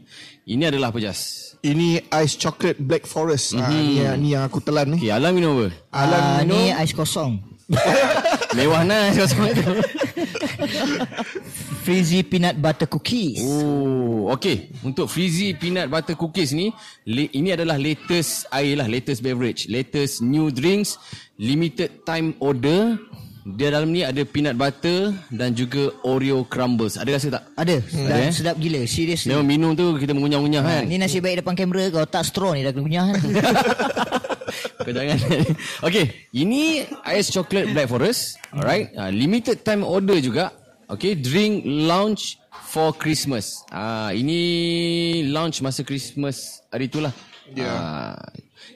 Ini adalah apa, Jas? Ini ice chocolate black forest. Ah, ni, yang- ni yang aku telan ni. Okay, Alang minum apa? Alang Ah, minum. ni ais kosong. (laughs) Mewah nah kau semua tu. Frizzy peanut butter cookies. Oh, okay. Untuk frizzy peanut butter cookies ni, le- ini adalah latest air lah, latest beverage, latest new drinks, limited time order. Dia dalam ni ada peanut butter dan juga Oreo crumbles. Ada rasa tak? Ada. Dan eh? sedap gila. Seriously. Memang minum tu kita mengunyah-unyah kan? Ni nasib baik depan kamera kau tak straw ni dah kena punya kan. (laughs) Kau jangan. (laughs) okay, ini ice chocolate black forest. Alright, uh, limited time order juga. Okay, drink lounge for Christmas. Ah, ini lounge masa Christmas hari itulah. Ya. Ah,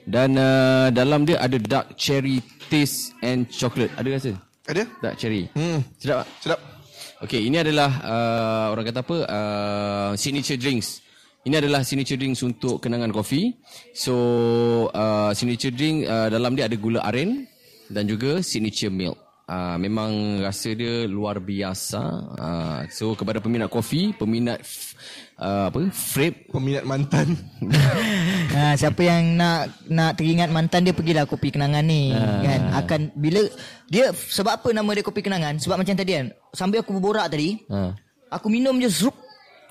dan uh, dalam dia ada dark cherry taste and chocolate. Ada rasa? Ada? Dark cherry. Hmm. Sedap tak? Sedap. Okay, ini adalah uh, orang kata apa? Uh, signature drinks. Ini adalah signature drinks untuk kenangan kopi. So, uh, signature drink uh, dalam dia ada gula aren dan juga signature milk. Uh, memang rasa dia luar biasa. Uh, so, kepada peminat kopi, peminat f- uh, apa? Frappe, Peminat mantan. Ha, (laughs) siapa yang nak nak teringat mantan dia pergilah kopi kenangan ni kan akan bila dia sebab apa nama dia kopi kenangan sebab macam tadi kan sambil aku berborak tadi Ha. aku minum je zrup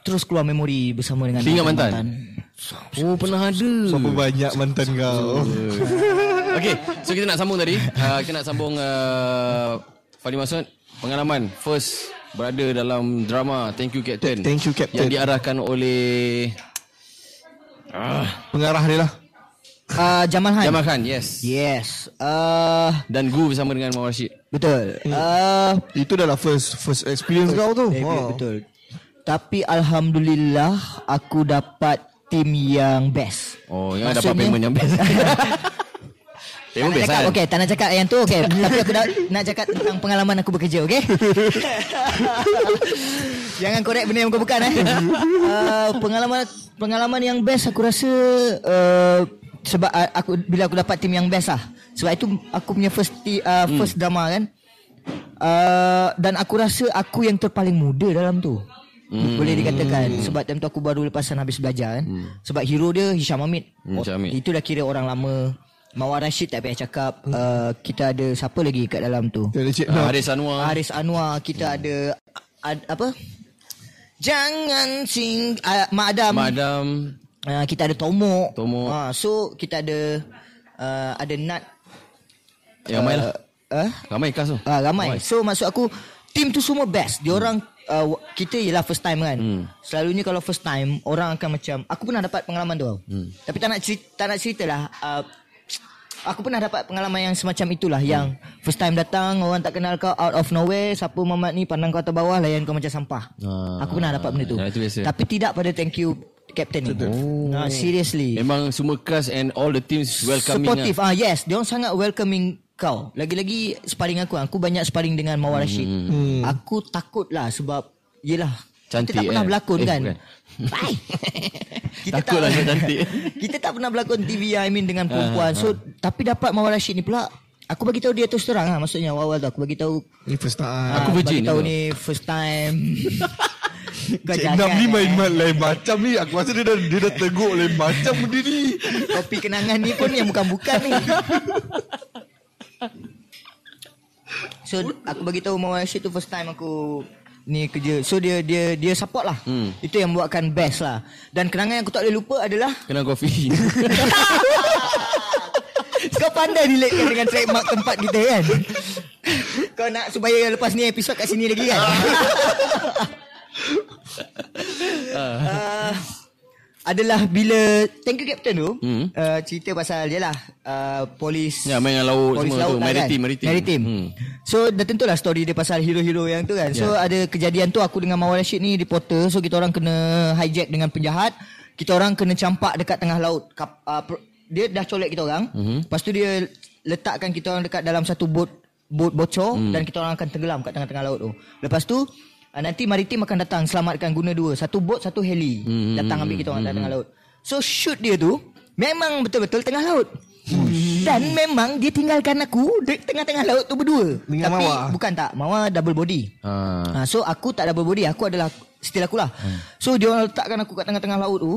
terus keluar memori bersama dengan Teringat mantan? Oh, pernah ada. Berapa banyak mantan kau? (laughs) Okay, so kita nak sambung tadi. Uh, kita nak sambung uh, Fadi Masud. Pengalaman first berada dalam drama Thank You Captain. Thank You, Captain. Yang diarahkan oleh Pengarah dia lah. uh, Jamal Han Jamal Khan, yes. yes uh, Dan Gu bersama dengan Muhammad Rashid. betul uh, Itu adalah first first experience kau tu. Eh, Wow. betul tapi alhamdulillah aku dapat tim yang best Oh, yang dapat Maksudnya- payment yang best. (laughs) Tak nak cakap, okay, tak nak cakap yang tu, okay. (laughs) Tapi aku dah, nak cakap tentang pengalaman aku bekerja, okay? (laughs) Jangan korek benda yang bukan bukan eh. Uh, pengalaman pengalaman yang best aku rasa uh, sebab uh, aku bila aku dapat tim yang best lah. Sebab itu aku punya first ti- uh, first drama kan. Uh, dan aku rasa aku yang terpaling muda dalam tu. Hmm. Boleh dikatakan sebab time tu aku baru lepasan habis belajar kan. Hmm. Sebab hero dia Hisham Hamid. Hmm, Hisham Hamid. Itu dah kira orang lama. Mawar Rashid tak payah cakap. Uh, kita ada siapa lagi kat dalam tu? Dia ada Cik Uh. Haris Anwar. Haris Anwar kita ada ad, apa? Jangan sing uh, Mak Adam. Madam Uh, kita ada Tomok. Tomok. Uh, so kita ada uh, ada Nat. yang ramai lah. Uh, Ramai kas tu. uh, ramai. So maksud aku team tu semua best. Dia orang uh, kita ialah first time kan. Hmm. Selalunya kalau first time orang akan macam aku pernah dapat pengalaman tu. Hmm. Tapi tak nak cerita, tak nak ceritalah uh, Aku pernah dapat pengalaman yang semacam itulah hmm. Yang first time datang Orang tak kenal kau Out of nowhere Siapa Muhammad ni Pandang kau atas bawah Layan kau macam sampah Ah, Aku pernah dapat benda tu ya, itu biasa. Tapi tidak pada thank you Captain ni oh. nah, Seriously Memang semua cast and all the teams welcoming Supportive lah. ah Yes Dia orang sangat welcoming kau Lagi-lagi sparring aku Aku banyak sparring dengan Mawar Rashid hmm. Aku takut lah Sebab Yelah Cantik, Kita tak pernah eh? berlakon Eh, kan bukan. Bye (laughs) Takut lah cantik. (laughs) Kita tak pernah berlakon TV I mean dengan Ah, perempuan So Tapi dapat Mawar Rashid ni pula Aku bagi tahu dia terus terang lah Maksudnya awal-awal tu Aku bagi tahu Ni first time. Aku virgin Bagi tahu ni first time (laughs) Kau Cik jangan Nam ni eh. main main lain macam ni. Aku rasa dia dah dia dah teguk lain macam benda ni. Kopi kenangan ni pun yang bukan-bukan ni. So aku bagi tahu Mawar Rashid tu first time aku ni kerja. So dia dia dia support lah. Hmm. Itu yang buatkan best lah. Dan kenangan yang aku tak boleh lupa adalah (laughs) Kena kopi. (laughs) kau pandai relatekan dengan trademark tempat kita kan. kau nak supaya lepas ni episod kat sini lagi kan. uh, (laughs) adalah bila Thank you Captain tu Hmm. uh, Cerita pasal dia lah uh, Polis Ya, main dengan laut Polis semua tu. laut lah Maritim, kan? maritim. maritim. Hmm. So dah tentulah story dia pasal hero-hero yang tu kan So Ya. ada kejadian tu Aku dengan Mawar Rashid ni reporter So kita orang kena hijack dengan penjahat Kita orang kena campak dekat tengah laut Kap, uh, Dia dah colek kita orang Mhm. Lepas tu dia letakkan kita orang dekat dalam satu bot bot bocor dan kita orang akan tenggelam kat tengah-tengah laut tu. Lepas tu uh, nanti maritim akan datang selamatkan guna dua. Satu bot, satu heli Hmm, datang ambil kita orang kat tengah laut. So shoot dia tu memang betul-betul tengah laut. Dan memang dia tinggalkan aku di tengah-tengah laut tu berdua. Dengan Tapi Mawar? bukan tak, Mawar double body. Ah. Ha, so aku tak double body, aku adalah still aku lah. So dia orang letakkan aku kat tengah-tengah laut tu.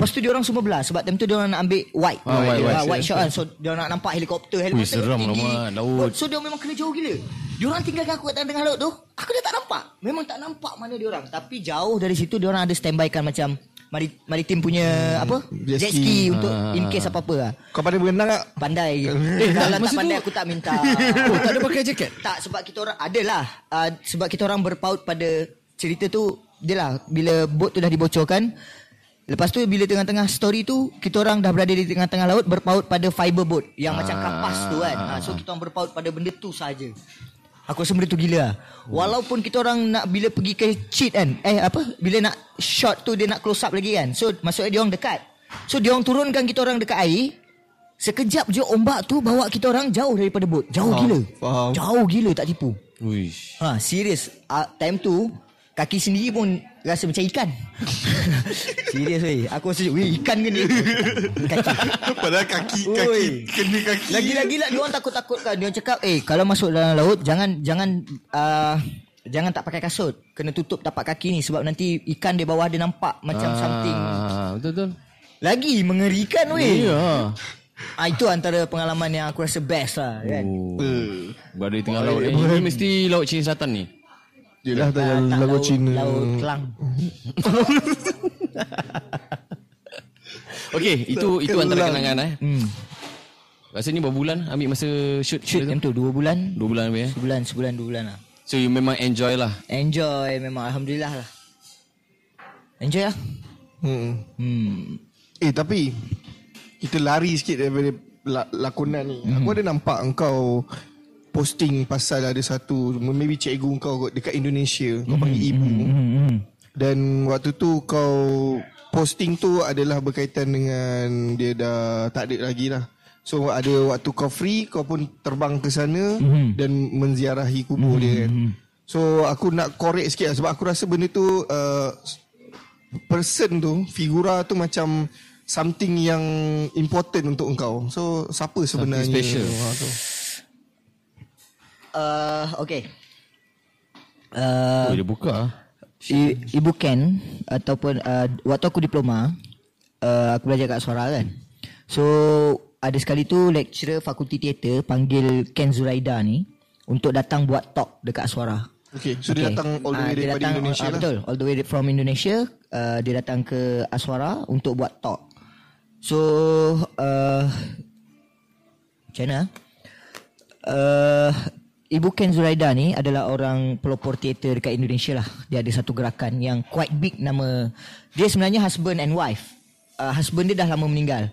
Lepas tu dia orang semua belah sebab time tu dia orang nak ambil white. Ah, white, white, Ah, white shot kan. So dia orang nak nampak helikopter, helikopter seram tinggi. lama, laut. So dia memang kena jauh gila. Dia orang tinggalkan aku kat tengah-tengah laut tu. Aku dah tak nampak. Memang tak nampak mana dia orang. Tapi jauh dari situ dia orang ada standby kan macam mari- maritim punya apa? jet Jet ski. ski untuk Ah. in case apa-apa lah. Kau pandai berenang tak? Pandai. (laughs) Eh, kalau tak pandai tu- aku tak minta. (laughs) Oh, tak ada pakai jaket? Tak sebab kita orang adalah uh, sebab kita orang berpaut pada cerita tu dia lah bila bot tu dah dibocorkan Lepas tu bila tengah-tengah story tu kita orang dah berada di tengah-tengah laut berpaut pada fiber boat yang macam Ah. kapas tu kan. Ha, so kita orang berpaut pada benda tu saja. Aku rasa benda tu gila lah. Walaupun kita orang nak bila pergi ke cheat kan. Eh apa? Bila nak shot tu dia nak close up lagi kan. So maksudnya dia orang dekat. So dia orang turunkan kita orang dekat air. Sekejap je ombak tu bawa kita orang jauh daripada bot. Jauh Faham, gila. faham. Jauh gila tak tipu. Uish. Ha, serius. Uh, time tu kaki sendiri pun rasa macam ikan. (laughs) serius weh. Aku rasa weh ikan ke ni? Kaki. Padahal kaki Oi. kaki kena kaki. Lagi-lagi lah dia orang takut-takutkan. Dia orang cakap, "Eh, kalau masuk dalam laut jangan jangan uh, jangan tak pakai kasut. Kena tutup tapak kaki ni sebab nanti ikan di bawah dia nampak macam something." Ah, betul betul. Lagi mengerikan weh. Ya. Ah itu antara pengalaman yang aku rasa best lah kan. Oh. Eh, Berada di tengah laut ni. Ini mesti laut Cina Selatan ni. Yelah Tak- dalam tak lagu laut- Cina. Laut Kelang. (laughs) Okey, itu itu antara Kelang. kenangan eh. Hmm. Rasa ni berapa bulan ambil masa shoot? Shoot time tu 2 bulan. Dua bulan lebih eh. Sebulan, sebulan, 2 bulan lah. So you memang enjoy lah. Enjoy memang Alhamdulillah lah. Enjoy lah. Hmm. Hmm. Eh tapi kita lari sikit daripada la- lakonan ni. Aku ada nampak engkau posting pasal ada satu maybe cikgu engkau dekat Indonesia. Kau panggil ibu. Hmm. hmm. Dan waktu tu kau posting tu adalah berkaitan dengan dia dah tak ada lagi lah. So ada waktu kau free kau pun terbang ke sana Mhm. dan menziarahi kubur dia kan. So aku nak korek sikit lah sebab aku rasa benda tu uh, person tu, figura tu macam something yang important untuk engkau. So siapa sebenarnya? special. Ha, tu. Uh, okay. Uh, Oh, dia buka. ah. I, Ibu Ken ataupun uh, waktu aku diploma uh, aku belajar kat Suara kan. So ada sekali tu lecturer fakulti teater panggil Ken Zuraida ni untuk datang buat talk dekat Suara. Okay, so dia datang all the Ah, way dia daripada datang, Indonesia ah, lah. Betul, all the way from Indonesia. Uh, dia datang ke Aswara untuk buat talk. So, uh, macam mana? Uh, Ibu Ken Zuraida ni adalah orang pelopor teater dekat Indonesia lah. Dia ada satu gerakan yang quite big nama. Dia sebenarnya husband and wife. Uh, husband dia dah lama meninggal.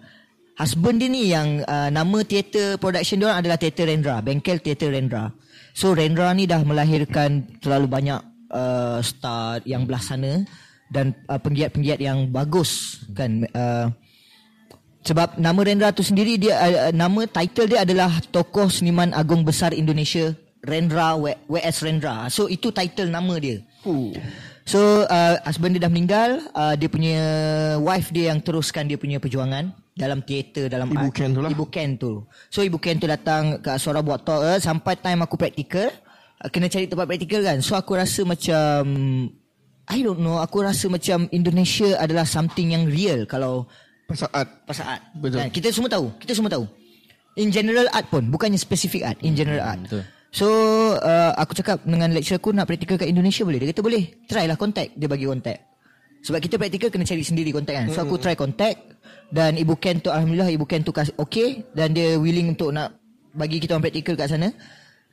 Husband dia ni yang uh, nama teater production dia adalah Teater Rendra. Bengkel Teater Rendra. So Rendra ni dah melahirkan terlalu banyak uh, star yang belah sana dan uh, penggiat-penggiat yang bagus kan. Uh, sebab nama Rendra tu sendiri dia uh, nama title dia adalah tokoh seniman agung besar Indonesia Rendra W- WS Rendra. So itu title nama dia. Oh. So uh, husband dia dah meninggal, uh, dia punya wife dia yang teruskan dia punya perjuangan dalam teater dalam Ibu art. Ken tu lah. Ibu Ken tu. So Ibu Ken tu datang ke Asora buat talk uh, sampai time aku praktikal, uh, kena cari tempat praktikal kan. So aku rasa macam I don't know, aku rasa macam Indonesia adalah something yang real kalau Pasal art. pasal art. Betul. Kan? Kita semua tahu, kita semua tahu. In general art pun, bukannya specific art, in general art. betul. So uh, aku cakap dengan lecturer aku nak praktikal kat Indonesia boleh? Dia kata boleh. Try lah contact. Dia bagi contact. Sebab kita praktikal kena cari sendiri contact kan. So aku try contact dan Ibu Ken tu alhamdulillah Ibu Ken tu okay dan dia willing untuk nak bagi kita orang praktikal kat sana.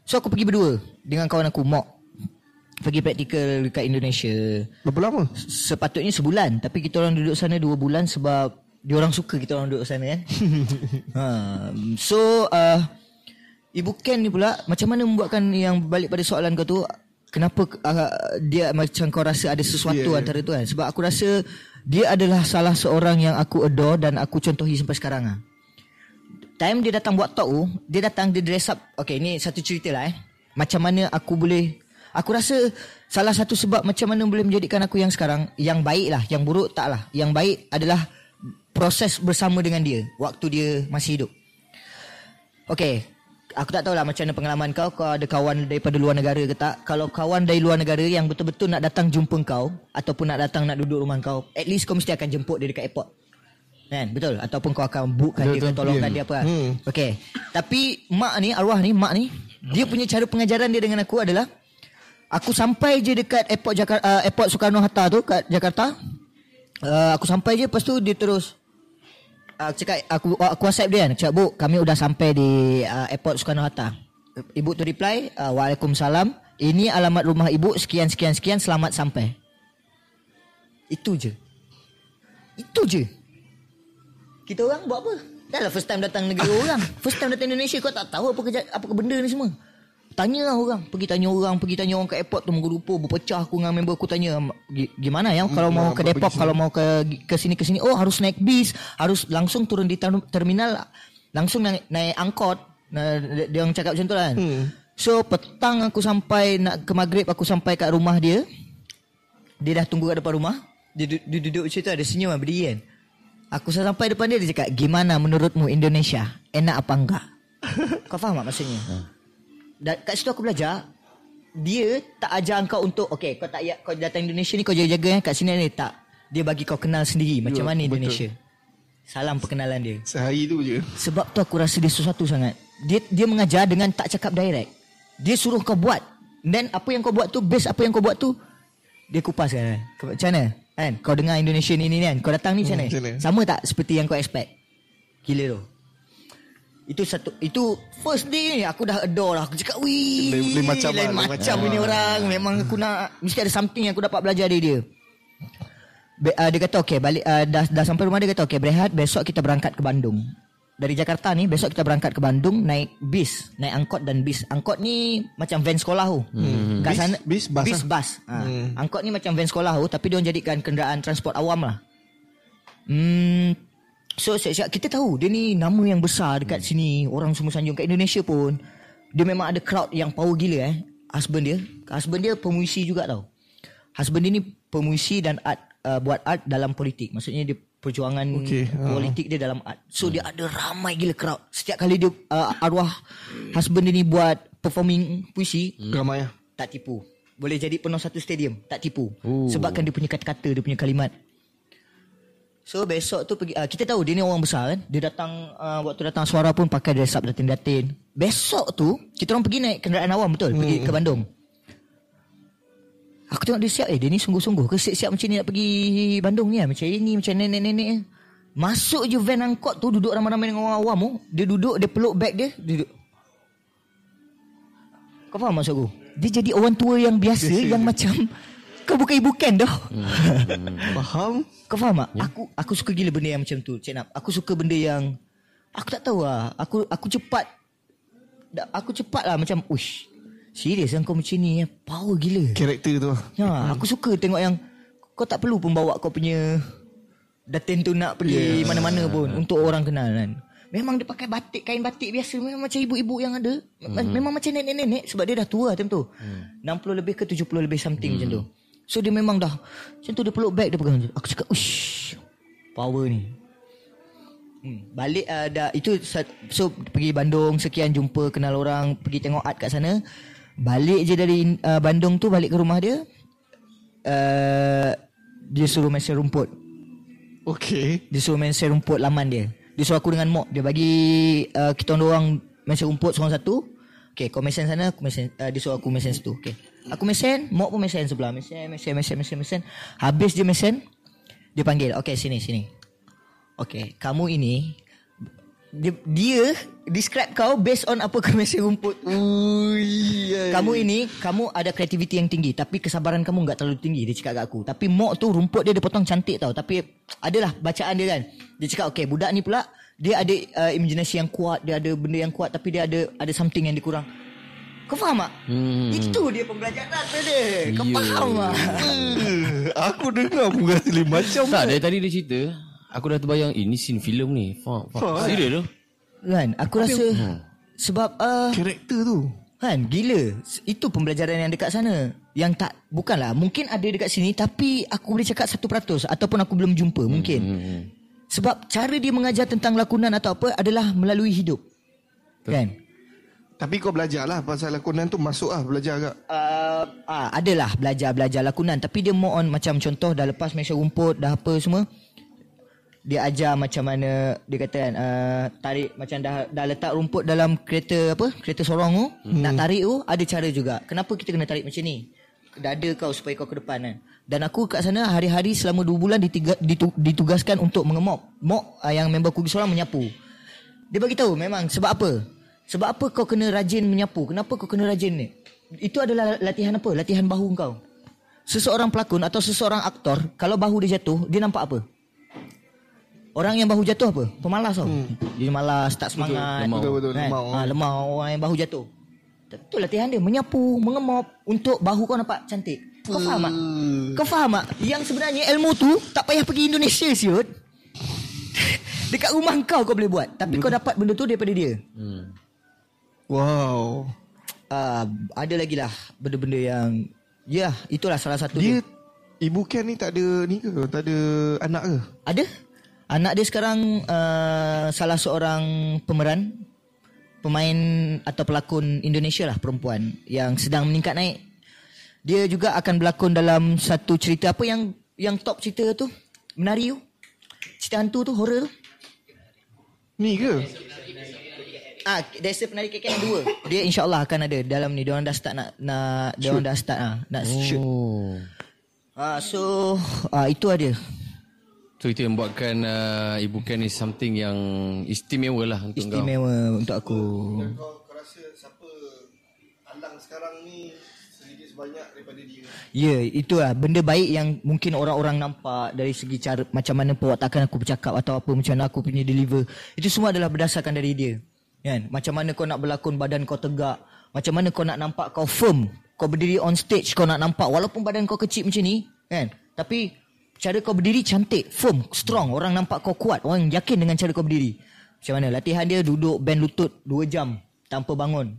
So aku pergi berdua dengan kawan aku Mok. Pergi praktikal dekat Indonesia. Berapa lama? Sepatutnya sebulan tapi kita orang duduk sana dua bulan sebab dia orang suka kita orang duduk sana kan. (laughs) ha. So uh, Ibu Ken ni pula macam mana membuatkan yang balik pada soalan kau tu kenapa uh, dia macam kau rasa ada sesuatu Yeah. yeah. antara tu kan sebab aku rasa dia adalah salah seorang yang aku adore dan aku contohi sampai sekarang ah. Time dia datang buat talk tu, dia datang dia dress up. Okay, ni satu cerita lah eh. Macam mana aku boleh Aku rasa salah satu sebab macam mana boleh menjadikan aku yang sekarang yang baik lah, yang buruk tak lah. Yang baik adalah proses bersama dengan dia waktu dia masih hidup. Okay, aku tak tahulah macam mana pengalaman kau. Kau ada kawan daripada luar negara ke tak? Kalau kawan dari luar negara yang betul-betul nak datang jumpa kau ataupun nak datang nak duduk rumah kau, at least kau mesti akan jemput dia dekat airport. Kan? Betul? Ataupun kau akan bookkan dia, kau tolongkan dia apa. Hmm. Okay. Tapi mak ni, arwah ni, mak ni, dia punya cara pengajaran dia dengan aku adalah aku sampai je dekat airport Jakarta, uh, airport Soekarno Hatta tu kat Jakarta. Uh, aku sampai je lepas tu dia terus uh, cakap aku aku WhatsApp dia kan cakap bu kami udah sampai di uh, airport Soekarno Hatta. Ibu tu reply uh, waalaikumsalam ini alamat rumah ibu sekian sekian sekian selamat sampai. Itu je. Itu je. Kita orang buat apa? Dah lah first time datang negara (laughs) orang. First time datang Indonesia kau tak tahu apa kerja apa benda ni semua. Tanya lah orang, pergi tanya orang, pergi tanya orang kat airport tu menggerupa, berpecah aku dengan member aku tanya "Gi- gimana ya kalau mau ke Depok, kalau mau ke ke sini ke sini, oh harus naik bis, harus langsung turun di ter- terminal, langsung naik, naik angkot. Nah, dia, dia orang cakap macam tu lah. Hmm. So petang aku sampai nak ke maghrib aku sampai kat rumah dia. Dia dah tunggu kat depan rumah. Dia, du- dia duduk macam tu ada senyum lah berdiri kan. Aku sampai depan dia dia cakap gimana menurutmu Indonesia? Enak apa enggak? (laughs) Kau faham tak maksudnya? Dan kat situ aku belajar dia tak ajar kau untuk okey kau tak ya kau datang Indonesia ni kau jaga-jaga eh kat sini ni tak. Dia bagi kau kenal sendiri macam Ya, mana betul. Indonesia. Salam perkenalan dia. Sehari tu je. Sebab tu aku rasa dia sesuatu sangat. Dia dia mengajar dengan tak cakap direct. Dia suruh kau buat. Dan apa yang kau buat tu, base apa yang kau buat tu, dia kupas kan. Macam mana? Kan? Kau dengar Indonesia ni ni kan. Kau datang ni macam mana? mana? Sama tak seperti yang kau expect? Gila tu. Itu satu itu first day ni aku dah adore lah. Aku cakap wih. Lain- lain macam lah, lain lain macam macam. ini orang. Memang aku nak mesti ada something yang aku dapat belajar dari dia. Be, uh, dia kata okey balik uh, dah dah sampai rumah dia kata okey berehat besok kita berangkat ke Bandung. Dari Jakarta ni besok kita berangkat ke Bandung naik bis, naik angkot dan bis. Angkot ni macam van sekolah tu. Hmm. Kat Bis- sana bis, bas bis lah. bas. Ha. Hmm. Angkot ni macam van sekolah tu tapi dia jadikan kenderaan transport awam lah. Hmm So saya cakap kita tahu dia ni nama yang besar dekat Hmm. sini. Orang semua sanjung. Kat Indonesia pun dia memang ada crowd yang power gila eh. Husband dia. Husband dia pemuisi juga tau. Husband dia ni pemuisi dan art uh, buat art dalam politik. Maksudnya dia perjuangan Okey, ha. politik dia dalam art. So dia ada ramai gila crowd. Setiap kali dia uh, arwah husband dia ni buat performing puisi Ramai lah. tak tipu. Boleh jadi penuh satu stadium tak tipu. Oh. sebabkan dia punya kata-kata dia punya kalimat So besok tu pergi uh, kita tahu dia ni orang besar kan. Dia datang uh, waktu datang suara pun pakai dress up datin-datin. Besok tu kita orang pergi naik kenderaan awam betul pergi ke Bandung. Aku tengok dia siap eh dia ni sungguh-sungguh ke siap-siap macam ni nak pergi Bandung ni lah. macam ini macam nenek-nenek. Masuk je van angkot tu duduk ramai-ramai dengan orang awam tu. Dia duduk dia peluk beg dia duduk. Kau faham maksud aku? Dia jadi orang tua yang biasa, Biasa yang macam kau bukan ibu Ken dah. Faham? Kau faham tak? Aku aku suka gila benda yang macam tu, Cik Nap. Aku suka benda yang aku tak tahu lah. Aku aku cepat aku cepat lah macam uish. Serius kan kau macam ni eh? Power gila. Karakter tu lah. Ya, aku suka tengok yang kau tak perlu pun bawa kau punya datin tu nak pergi Yes. mana-mana pun untuk orang kenal kan. Memang dia pakai batik kain batik biasa memang macam ibu-ibu yang ada. Hmm. Memang macam nenek-nenek sebab dia dah tua time tu. Hmm. 60 lebih ke 70 lebih something hmm. macam tu. So dia memang dah macam tu dia peluk bag dia pegang. Aku cakap, "Ush. Power ni." Hmm. Balik uh, dah itu so pergi Bandung sekian jumpa kenal orang pergi tengok art kat sana. Balik je dari uh, Bandung tu balik ke rumah dia. Uh, dia suruh main rumput. Okay. Dia suruh main rumput laman dia. Dia suruh aku dengan mok. Dia bagi uh, kita orang main rumput seorang satu. Okay, kau mesen sana, aku mesen, uh, dia suruh aku mesen situ. Okay. Aku mesen, mok pun mesen sebelah. Mesen, mesen, mesen, mesen, mesen. Habis dia mesen, dia panggil. Okay, sini, sini. Okay, kamu ini, dia, dia describe kau based on apa kau mesen rumput. Ui, Kamu ini Kamu ada kreativiti yang tinggi Tapi kesabaran kamu enggak terlalu tinggi Dia cakap kat aku Tapi mok tu rumput dia Dia potong cantik tau Tapi Adalah bacaan dia kan Dia cakap okay Budak ni pula Dia ada uh, imaginasi yang kuat Dia ada benda yang kuat Tapi dia ada Ada something yang dikurang Kau faham tak? Hmm. Itu dia pembelajaran tu dia Kau Ya. faham tak? Eh, Aku dengar pun rasa lain macam Tak, dari tadi dia cerita, aku dah terbayang, eh, ini scene filem ni. Faham, faham. Faham. Serius tu? Kan Aku rasa Sebab uh, Karakter tu Kan gila Itu pembelajaran yang dekat sana Yang tak Bukanlah Mungkin ada dekat sini Tapi aku boleh cakap 1% Ataupun aku belum jumpa Mungkin Hmm. Sebab cara dia mengajar tentang lakonan atau apa Adalah melalui hidup Kan Tapi kau belajar lah Pasal lakonan tu masuk lah Belajar agak. Uh, ah, Adalah belajar-belajar lakonan. Tapi dia more on Macam contoh Dah lepas meja rumput Dah apa semua dia ajar macam mana dia kata kan uh, tarik macam dah dah letak rumput dalam kereta apa kereta sorong tu hmm. nak tarik tu ada cara juga. Kenapa kita kena tarik macam ni? Dada kau supaya kau ke depan kan. Dan aku kat sana hari-hari selama 2 bulan ditiga, ditu, ditugaskan untuk mengemop mop uh, yang member kugi sorang menyapu. Dia bagi tahu memang sebab apa sebab apa kau kena rajin menyapu kenapa kau kena rajin ni itu adalah latihan apa latihan bahu kau seseorang pelakon atau seseorang aktor kalau bahu dia jatuh dia nampak apa Orang yang bahu jatuh apa? Pemalas tau. Hmm. Dia malas, tak semangat. lemau. Betul-betul Kan? lemau. Ha, lemau orang yang bahu jatuh. Tapi tu latihan dia menyapu, mengemop untuk bahu kau nampak cantik. Kau faham tak? Kau faham tak? Yang sebenarnya ilmu tu tak payah pergi Indonesia siut. (laughs) Dekat rumah kau kau boleh buat. Tapi kau dapat benda tu daripada dia. Hmm. Wow. Uh, ada lagi lah benda-benda yang ya itulah salah satu Dia dia. Ibu Ken ni tak ada ni ke? Tak ada anak ke? Ada. Anak dia sekarang uh, salah seorang pemeran pemain atau pelakon Indonesia lah perempuan yang sedang meningkat naik. Dia juga akan berlakon dalam satu cerita apa yang yang top cerita tu? Menari tu. Cerita hantu tu, horror tu. Ni ke? Ah, Desa Penari KK yang dua. Dia insya-Allah akan ada dalam ni. Dia orang dah start nak nak dia orang dah start ah nak shoot. Oh. Ah so ah itu ada. So itu yang buatkan uh, Ibu Ken ni something yang istimewa lah untuk kau. Istimewa untuk aku. Kau, kau rasa siapa Alang sekarang ni sedikit sebanyak daripada dia? Ya, itulah benda baik yang mungkin orang-orang nampak dari segi cara macam mana perwatakan aku bercakap atau apa macam mana aku punya deliver. Itu semua adalah berdasarkan dari dia. Kan? Macam mana kau nak berlakon badan kau tegak, macam mana kau nak nampak kau firm. Kau berdiri on stage kau nak nampak walaupun badan kau kecil macam ni, kan? Tapi cara kau berdiri cantik, firm, strong. Orang nampak kau kuat, orang yakin dengan cara kau berdiri. Macam mana? Latihan dia duduk bend lutut 2 jam tanpa bangun.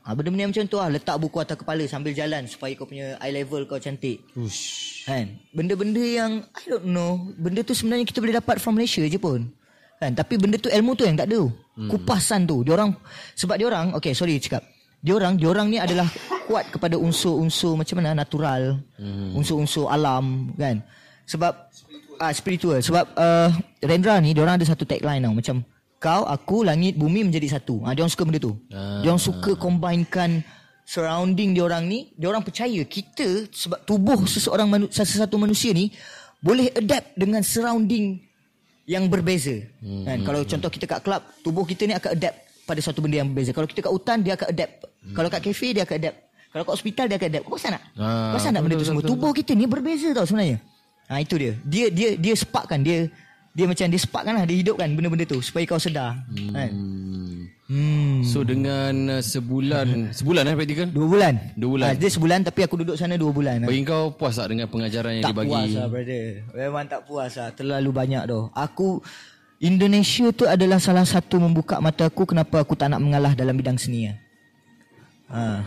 Ha, benda-benda macam tu lah Letak buku atas kepala sambil jalan Supaya kau punya eye level kau cantik Ush. Kan Benda-benda yang I don't know Benda tu sebenarnya kita boleh dapat from Malaysia je pun Kan? Tapi benda tu ilmu tu yang tak ada hmm. Kupasan tu. Diorang Sebab diorang Okay sorry cakap. Diorang Diorang ni adalah Kuat kepada unsur-unsur Macam mana? Natural. Hmm. Unsur-unsur alam Kan? Sebab ah Spiritual. Sebab uh, Rendra ni Diorang ada satu tagline tau. Macam Kau, aku, langit, bumi menjadi satu. Ha, Diorang suka benda tu. Ah. Diorang suka combinekan surrounding diorang ni, diorang percaya kita sebab tubuh seseorang manu, satu manusia ni boleh adapt dengan surrounding yang berbeza. Hmm, kan kalau contoh kita kat club, tubuh kita ni akan adapt pada satu benda yang berbeza. Kalau kita kat hutan dia akan adapt. Hmm. Kalau kat kafe dia akan adapt. Kalau kat hospital dia akan adapt. Kau perasan tak? Ah, perasan tak benda tu semua? Tubuh kita ni berbeza tau sebenarnya. Ha itu dia. Dia dia dia sparkkan dia dia macam dia sparkkan lah dia hidupkan benda-benda tu supaya kau sedar. Hmm. Kan? Hmm. So dengan uh, sebulan (laughs) Sebulan eh praktikal? Dua bulan. Dua bulan. Ah, dia sebulan tapi aku duduk sana dua bulan. Bagi kau puas tak dengan pengajaran yang tak dibagi? puas lah brother. Memang tak puas lah. Terlalu banyak tu. Aku Indonesia tu adalah salah satu membuka mata aku kenapa aku tak nak mengalah dalam bidang seni. lah. Ha.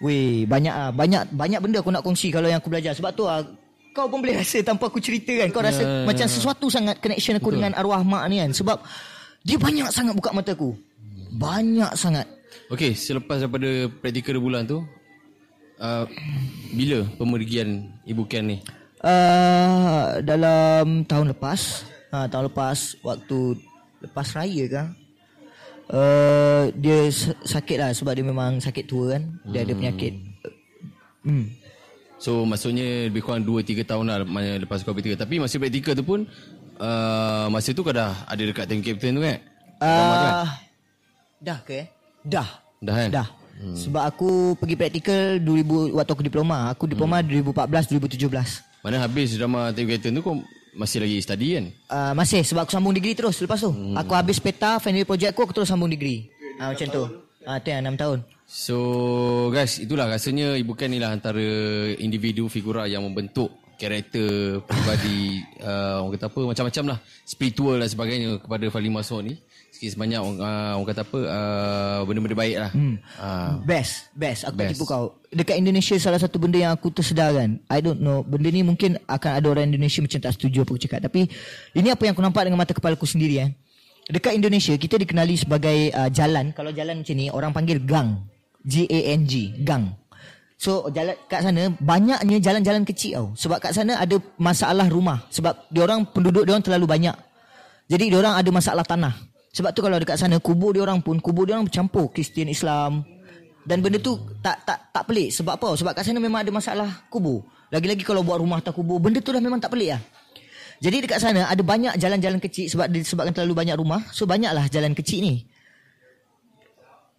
Weh, banyak ah, banyak banyak benda aku nak kongsi kalau yang aku belajar. Sebab tu ah kau pun boleh rasa tanpa aku cerita kan. Kau rasa Ya. macam sesuatu sangat connection aku dengan arwah mak ni kan. Sebab dia banyak sangat buka mata aku. Banyak sangat. Okey, selepas daripada praktikal bulan tu uh, bila pemergian Ibu Ken ni? Uh, dalam tahun lepas ha, Tahun lepas Waktu Lepas raya kan uh, Dia sa- sakit lah Sebab dia memang sakit tua kan Dia ada penyakit hmm. So maksudnya lebih kurang 2 3 tahun lah lepas kau praktikal. Tapi masa praktikal tu pun uh, masa tu kau dah ada dekat time captain tu kan? uh, Dah ke eh? Dah Dah kan? Dah hmm. Sebab aku pergi praktikal 2000 Waktu aku diploma Aku diploma hmm. 2014-2017 Mana habis drama captain tu kau masih lagi study kan? uh, Masih sebab aku sambung degree terus Lepas tu hmm. Aku habis peta Final project aku Aku terus sambung degree uh, Macam tu Ah, tu yang 6 tahun. So guys, itulah rasanya Ibu Ken ni lah antara individu figura yang membentuk karakter peribadi uh, (laughs) orang kata apa macam-macam lah spiritual dan sebagainya kepada Fali Masuk ni sikit sebanyak orang, uh, orang kata apa uh, benda-benda baik lah hmm. uh, Best, best. Aku Best. best. tipu kau. Dekat Indonesia salah satu benda yang aku tersedar kan. I don't know. Benda ni mungkin akan ada orang Indonesia macam tak setuju apa aku cakap. Tapi ini apa yang aku nampak dengan mata kepala aku sendiri eh. Dekat Indonesia kita dikenali sebagai uh, jalan. Kalau jalan macam ni orang panggil gang. G-A-N-G. Gang. So jalan kat sana banyaknya jalan-jalan kecil tau. Sebab kat sana ada masalah rumah. Sebab diorang penduduk diorang terlalu banyak. Jadi diorang ada masalah tanah. Sebab tu kalau dekat sana kubur diorang pun kubur diorang bercampur Kristian Islam. Dan benda tu tak tak tak pelik. Sebab apa? Sebab kat sana memang ada masalah kubur. Lagi-lagi kalau buat rumah atas kubur, benda tu dah memang tak pelik lah. Jadi dekat sana ada banyak jalan-jalan kecil sebab disebabkan terlalu banyak rumah. So banyaklah jalan kecil ni.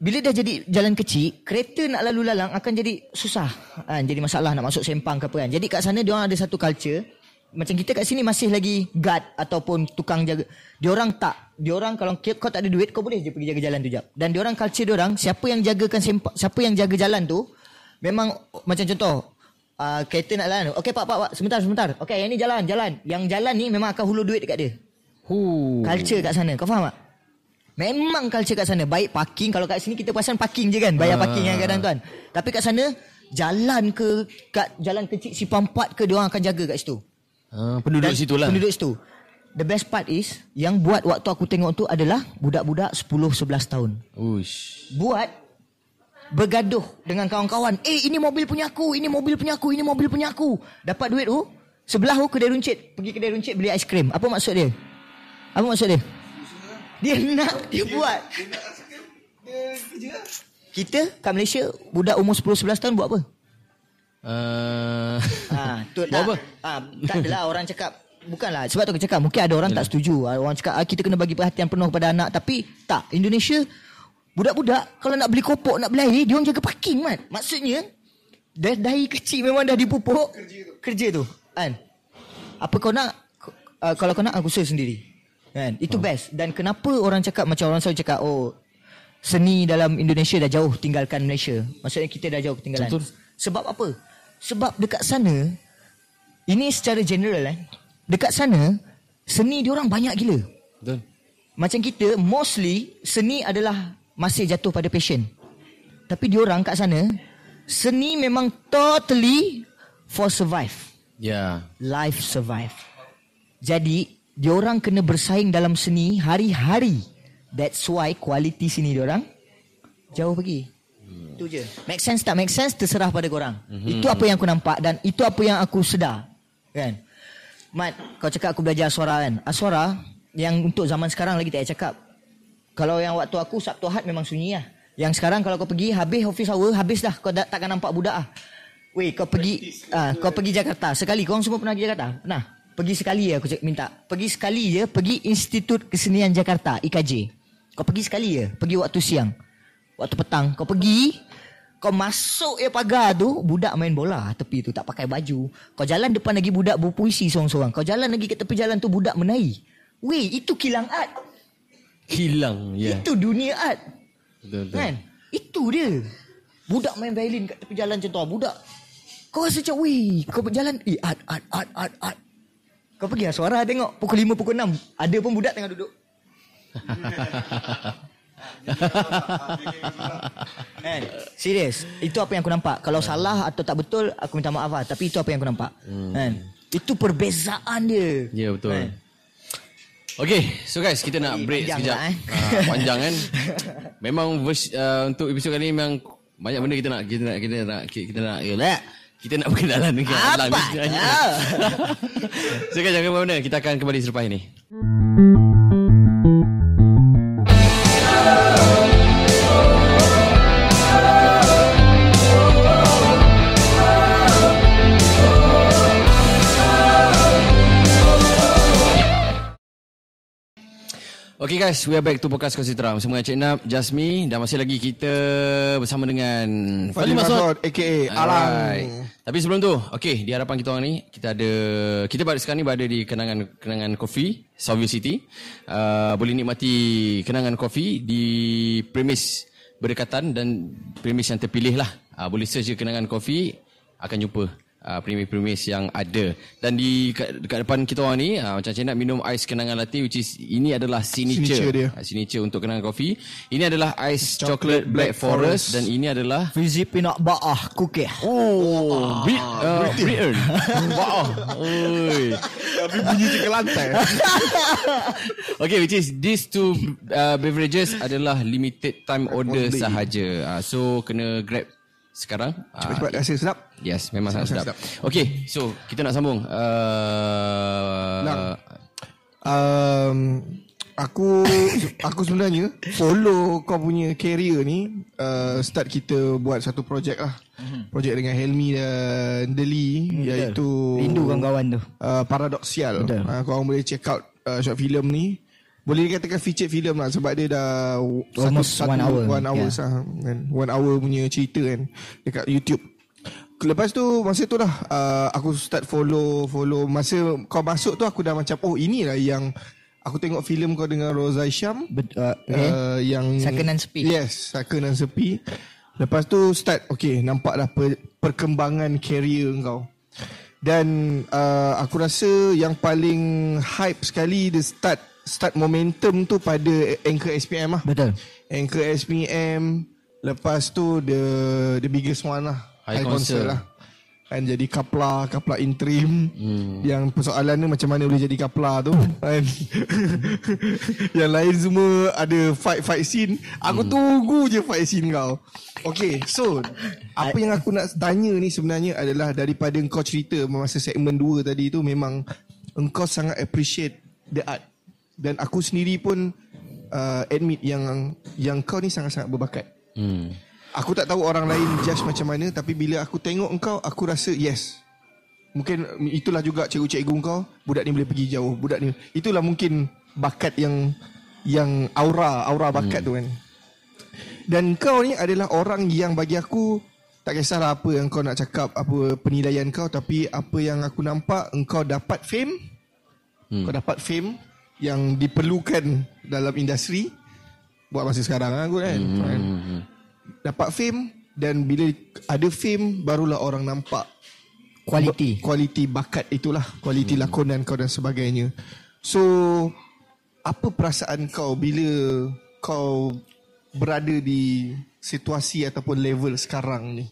Bila dah jadi jalan kecil, kereta nak lalu lalang akan jadi susah. Kan? Jadi masalah nak masuk sempang ke apa kan. Jadi kat sana dia orang ada satu culture. Macam kita kat sini masih lagi guard ataupun tukang jaga. Dia orang tak. Diorang kalau kau tak ada duit kau boleh je pergi jaga jalan tu jap. Dan diorang culture diorang siapa yang jagakan sempak siapa yang jaga jalan tu memang macam contoh uh, kereta nak jalan. Okey pak pak pak sebentar sebentar. Okey yang ni jalan jalan. Yang jalan ni memang akan hulur duit dekat dia. Hu. Culture kat sana. Kau faham tak? Memang culture kat sana. Baik parking. Kalau kat sini kita perasan parking je kan. Bayar parking yang kadang tuan. Tapi kat sana, jalan ke, kat jalan kecil simpang empat ke, diorang akan jaga kat situ. Ah, penduduk Dan situ lah. Penduduk situ. The best part is, yang buat waktu aku tengok tu adalah budak-budak 10-11 tahun. Uish. Buat bergaduh dengan kawan-kawan. Eh, ini mobil punya aku, ini mobil punya aku, ini mobil punya aku. Dapat duit tu, sebelah tu kedai runcit. Pergi kedai runcit beli aiskrim. Apa maksud dia? Apa maksud dia? Dia nak dia buat. Kita kat Malaysia budak umur 10 11 tahun buat apa? Uh, Ha, tu Buat apa? Ha, tak adalah orang cakap Bukanlah Sebab tu aku cakap Mungkin ada orang tak setuju. Ah, Orang cakap ah, Kita kena bagi perhatian penuh kepada anak. Tapi tak. Indonesia Budak-budak Kalau nak beli kopok Nak beli air Dia orang jaga parking mat. Maksudnya Dari, dari kecil memang dah dipupuk. Kerja tu. Kerja tu Kan? Apa kau nak? Uh, Kalau kau nak Aku suruh sendiri Kan? Itu best. Dan kenapa orang cakap Macam orang selalu cakap Oh Seni dalam Indonesia dah jauh tinggalkan Malaysia. Maksudnya kita dah jauh ketinggalan. Betul. Sebab apa? Sebab dekat sana Ini secara general eh Dekat sana Seni diorang banyak gila. Betul. Macam kita Mostly Seni adalah Masih jatuh pada passion. Tapi diorang kat sana Seni memang totally For survive. Ya. Life survive. Jadi Diorang kena bersaing dalam seni Hari-hari. That's why Quality seni diorang Jauh pergi. Itu je. Make sense tak? Make sense? Terserah pada korang. Itu apa yang aku nampak Dan itu apa yang aku sedar. Kan Mat Kau cakap aku belajar aswara kan? Aswara Yang untuk zaman sekarang lagi tak payah cakap. Kalau yang waktu aku Sabtu Ahad memang sunyi lah. Yang sekarang kalau kau pergi Habis office hour Habis dah. Kau dah, takkan nampak budak lah Weh kau pergi ah Kau pergi Jakarta. Sekali Korang semua pernah pergi Jakarta? Pernah Pergi sekali je aku cak, minta. Pergi sekali je Pergi Institut Kesenian Jakarta IKJ Kau pergi sekali je Pergi waktu siang. Waktu petang Kau pergi Kau masuk je pagar tu Budak main bola. Tepi tu tak pakai baju. Kau jalan depan lagi budak berpuisi seorang-seorang. Kau jalan lagi ke tepi jalan tu Budak menari. Weh itu kilang art Hilang. Ya. Itu dunia art Betul, betul. Kan? Itu dia. Budak main violin kat tepi jalan macam tu Budak. Kau rasa macam Weh Kau berjalan. Eh art art art art art Kau pergi lah suara tengok Pukul 5 pukul 6 Ada pun budak tengah duduk (laughs) (laughs) Kan Serius Itu apa yang aku nampak Kalau salah atau tak betul Aku minta maaf lah Tapi itu apa yang aku nampak Kan Itu perbezaan dia Ya betul. Kan? Okay, so guys kita nak Eh, break panjang sekejap. lah, eh. Ah, panjang kan. (laughs) Memang vers, uh, untuk episod kali ni memang banyak benda kita nak kita nak kita nak kita nak kita nak, kita nak berkenalan dengan Apa? Alang. Ya. (laughs) so guys jangan mana kita akan kembali selepas ini. Okay guys, we are back to Podcast Kongsi Teram. Semua Cik Nap, Jasmi dan masih lagi kita bersama dengan Fadli Masud aka Alang. Alright. Tapi sebelum tu, okay, di hadapan kita orang ni, kita ada kita pada sekarang ni berada di kenangan kenangan kopi Salvia City. Uh, boleh nikmati kenangan kopi di premis berdekatan dan premis yang terpilih lah. Uh, boleh search je kenangan kopi akan jumpa uh, premis-premis yang ada. Dan di kat, dekat depan kita orang ni uh, macam Cik nak minum ais kenangan latte which is ini adalah signature. Signature dia. Uh, signature untuk kenangan kopi. Ini adalah ais chocolate, black, forest, dan ini adalah Fizi pinak ba'ah Kukih Oh, Brit, uh, Britain. Wah. (laughs) Oi. Tapi bunyi je ke lantai. (laughs) Okay, which is these two uh, beverages adalah limited time order Only. sahaja. Uh, so kena grab sekarang. Uh, Cepat-cepat rasa sedap. Yes, memang sangat sedap. sedap. Okay, so kita nak sambung. Uh, Nak. Um, aku (coughs) aku sebenarnya follow kau punya career ni uh, start kita buat satu projek lah. Projek dengan Helmi dan Deli iaitu Rindu kawan-kawan tu uh, Paradoxial. Betul. Uh, korang boleh check out uh, short film ni. Boleh dikatakan featured film lah sebab dia dah Almost one hour. one hour Yeah. yeah. kan. One hour punya cerita kan dekat YouTube. Lepas tu masa tu lah uh, aku start follow follow masa kau masuk tu aku dah macam oh inilah yang Aku tengok filem kau dengan Rosa Syam Bet- uh, okay. uh, yang Saka nan sepi. Yes, Saka nan sepi. Lepas tu start okay, nampak dah per, perkembangan career kau. Dan uh, aku rasa yang paling hype sekali the start start momentum tu pada Anchor SPM lah. Betul. Anchor SPM Lepas tu the the biggest one lah High Council. lah Kan jadi kapla Kapla interim hmm. Yang persoalan ni Macam mana boleh jadi kapla tu (laughs) kan (laughs) Yang lain semua Ada fight-fight scene Aku hmm. tunggu je fight scene kau Okay so Apa yang aku nak tanya ni sebenarnya Adalah daripada kau cerita Masa segmen 2 tadi tu Memang Engkau sangat appreciate The art Dan aku sendiri pun uh, Admit yang Yang kau ni sangat-sangat berbakat Hmm. Aku tak tahu orang lain judge macam mana Tapi bila aku tengok engkau Aku rasa yes Mungkin itulah juga cikgu-cikgu kau Budak ni boleh pergi jauh Budak ni Itulah mungkin Bakat yang Yang aura Aura bakat hmm. tu kan Dan kau ni adalah orang yang bagi aku Tak kisahlah apa yang kau nak cakap Apa penilaian kau Tapi apa yang aku nampak Engkau dapat fame hmm. Kau dapat fame Yang diperlukan Dalam industri Buat masa sekarang lah kot kan, Hmm. kan? dapat fame dan bila ada fame barulah orang nampak Quality. kualiti bakat itulah kualiti hmm. lakonan kau dan sebagainya so apa perasaan kau bila kau berada di situasi ataupun level sekarang ni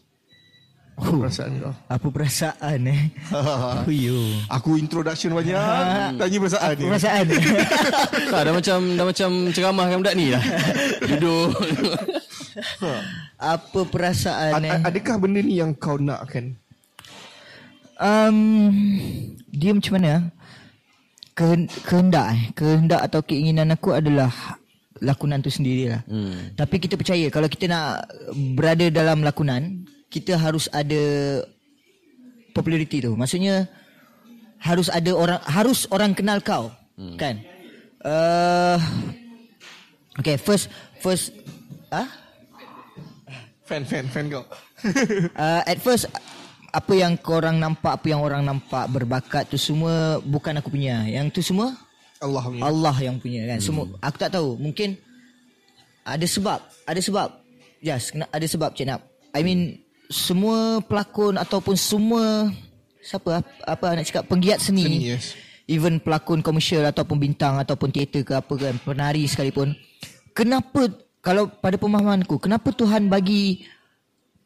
apa perasaan kau Apa perasaan eh? (laughs) Oh, yo. aku introduction banyak (laughs) tanya perasaan ni Perasaan. (laughs) Tak, dah macam dah macam ceramah kan budak ni lah. Duduk. apa perasaan Ad, eh? adakah benda ni yang kau nak kan Um, dia macam mana? Ke, kehendak eh. Kehendak atau keinginan aku adalah lakonan tu sendirilah. Hmm. Tapi kita percaya kalau kita nak berada dalam lakonan, kita harus ada populariti tu. Maksudnya harus ada orang harus orang kenal kau, hmm. kan? Uh, okay, first first ah? Fan fan fan kau. Uh, (laughs) at first apa yang korang nampak apa yang orang nampak berbakat tu semua bukan aku punya. Yang tu semua? Allah punya. Allah yang punya kan? Semua aku tak tahu. Mungkin ada sebab ada sebab. Yes kena- ada sebab Cik Nap. I mean semua pelakon ataupun semua siapa apa nak cakap penggiat seni, Seni, yes. even pelakon komersial ataupun bintang ataupun teater ke apa kan penari sekalipun kenapa kalau pada pemahamanku kenapa Tuhan bagi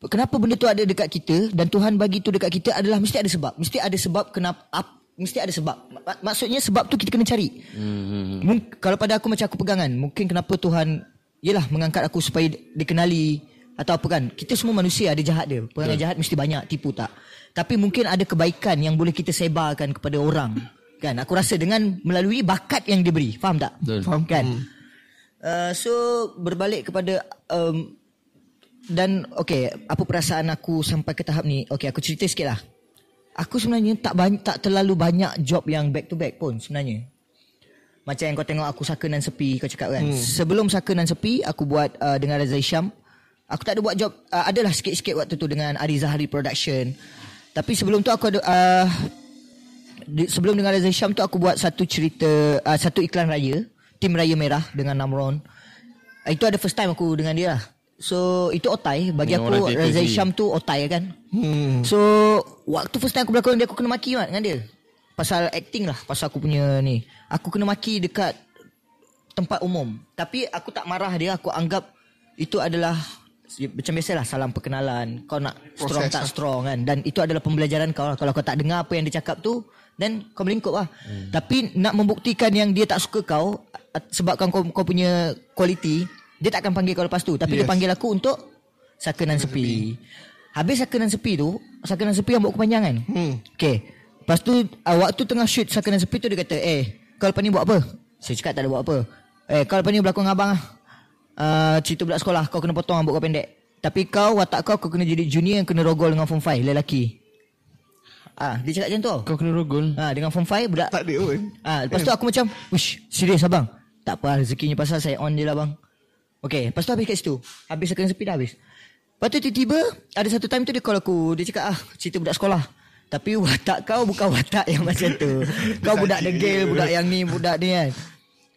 kenapa benda tu ada dekat kita dan Tuhan bagi tu dekat kita adalah mesti ada sebab mesti ada sebab kenapa ap, mesti ada sebab Mak- maksudnya sebab tu kita kena cari Hmm. Mung, kalau pada aku macam aku pegangan mungkin kenapa Tuhan yalah mengangkat aku supaya di- dikenali atau apa kan? Kita semua manusia ada jahat dia. Perangai jahat mesti banyak tipu tak? Tapi mungkin ada kebaikan yang boleh kita sebarkan kepada orang. Kan? Aku rasa dengan melalui bakat yang diberi. Faham tak? Betul. Faham? kan? Uh, so berbalik kepada um, dan okay apa perasaan aku sampai ke tahap ni? Okay aku cerita sikit lah. Aku sebenarnya tak banyak tak terlalu banyak job yang back to back pun sebenarnya. Macam yang kau tengok aku Saka dan Sepi kau cakap kan. Hmm. Sebelum Saka dan Sepi aku buat uh, dengan Reza Isham. Aku tak ada buat job uh, adalah sikit-sikit waktu tu dengan Ari Zahari Production. Tapi sebelum tu aku ada uh, di, sebelum dengan Reza Isham tu aku buat satu cerita uh, satu iklan raya Tim Raya Merah dengan Namron. Uh, itu ada first time aku dengan dia lah. So itu otai bagi Dengan aku Reza sendiri. Isham tu otai kan. Hmm. So waktu first time aku berlakon dia aku kena maki kan dengan dia. Pasal acting lah, pasal aku punya ni. Aku kena maki dekat tempat umum. Tapi aku tak marah dia, aku anggap itu adalah macam biasalah salam perkenalan. Kau nak strong Proses tak lah. strong kan dan itu adalah pembelajaran kau lah. Kalau kau tak dengar apa yang dia cakap tu then kau melingkup lah. Hmm. Tapi nak membuktikan yang dia tak suka kau sebabkan kau kau punya kualiti, dia tak akan panggil kau lepas tu. Tapi yes. dia panggil aku untuk sakanan sepi. Habis sakanan sepi tu, sakanan sepi yang buat kepanjangan. Hmm. Okay. Lepas tu uh, waktu tengah shoot sakanan sepi tu dia kata, "Eh, kau lepas ni buat apa?" Saya cakap tak ada buat apa. "Eh, kau lepas ni berlakon dengan abang ah. Uh, cerita budak sekolah kau kena potong rambut kau pendek. Tapi kau watak kau kau kena jadi junior yang kena rogol dengan form 5 lelaki." Ah, dia cakap macam tu. Kau kena rogol. Ah, dengan form 5 budak Tak ada pun. Ah, lepas tu aku macam, "Wish, serius abang." Tak apa rezekinya pasal saya on je lah bang. Okay, lepas tu habis kat situ. Habis sekarang sepi dah habis. Lepas tu tiba-tiba ada satu time tu dia call aku. Dia cakap ah, cerita budak sekolah. Tapi (laughs) watak kau bukan watak yang macam tu. kau budak degil, budak yang ni, budak ni kan.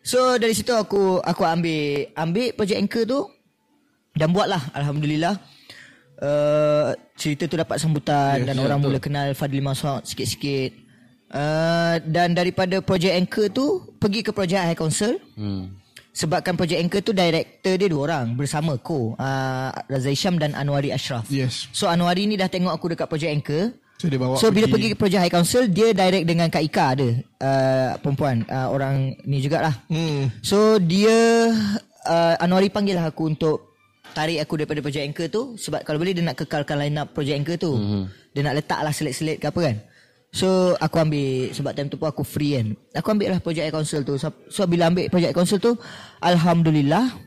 So dari situ aku aku ambil ambil projek anchor tu dan buatlah alhamdulillah. Uh, cerita tu dapat sambutan Yes, dan ya, orang betul. mula kenal Fadli Masud sikit-sikit. Uh, dan daripada projek anchor tu pergi ke projek High Council. Hmm. Sebabkan projek anchor tu director dia dua orang bersama ko uh, Raza Hisham dan Anwari Ashraf. Yes. So Anwari ni dah tengok aku dekat projek anchor. So dia bawa So bila pergi ke projek High Council dia direct dengan Kak Ika ada uh, perempuan uh, orang ni jugalah. Hmm. So dia uh, Anwari panggil lah aku untuk tarik aku daripada projek anchor tu sebab kalau boleh dia nak kekalkan line up projek anchor tu. Mm-hmm. Dia nak letak lah selit-selit ke apa kan. So aku ambil sebab time tu pun aku free kan. Aku ambil lah projek council tu. So, so bila ambil projek council tu alhamdulillah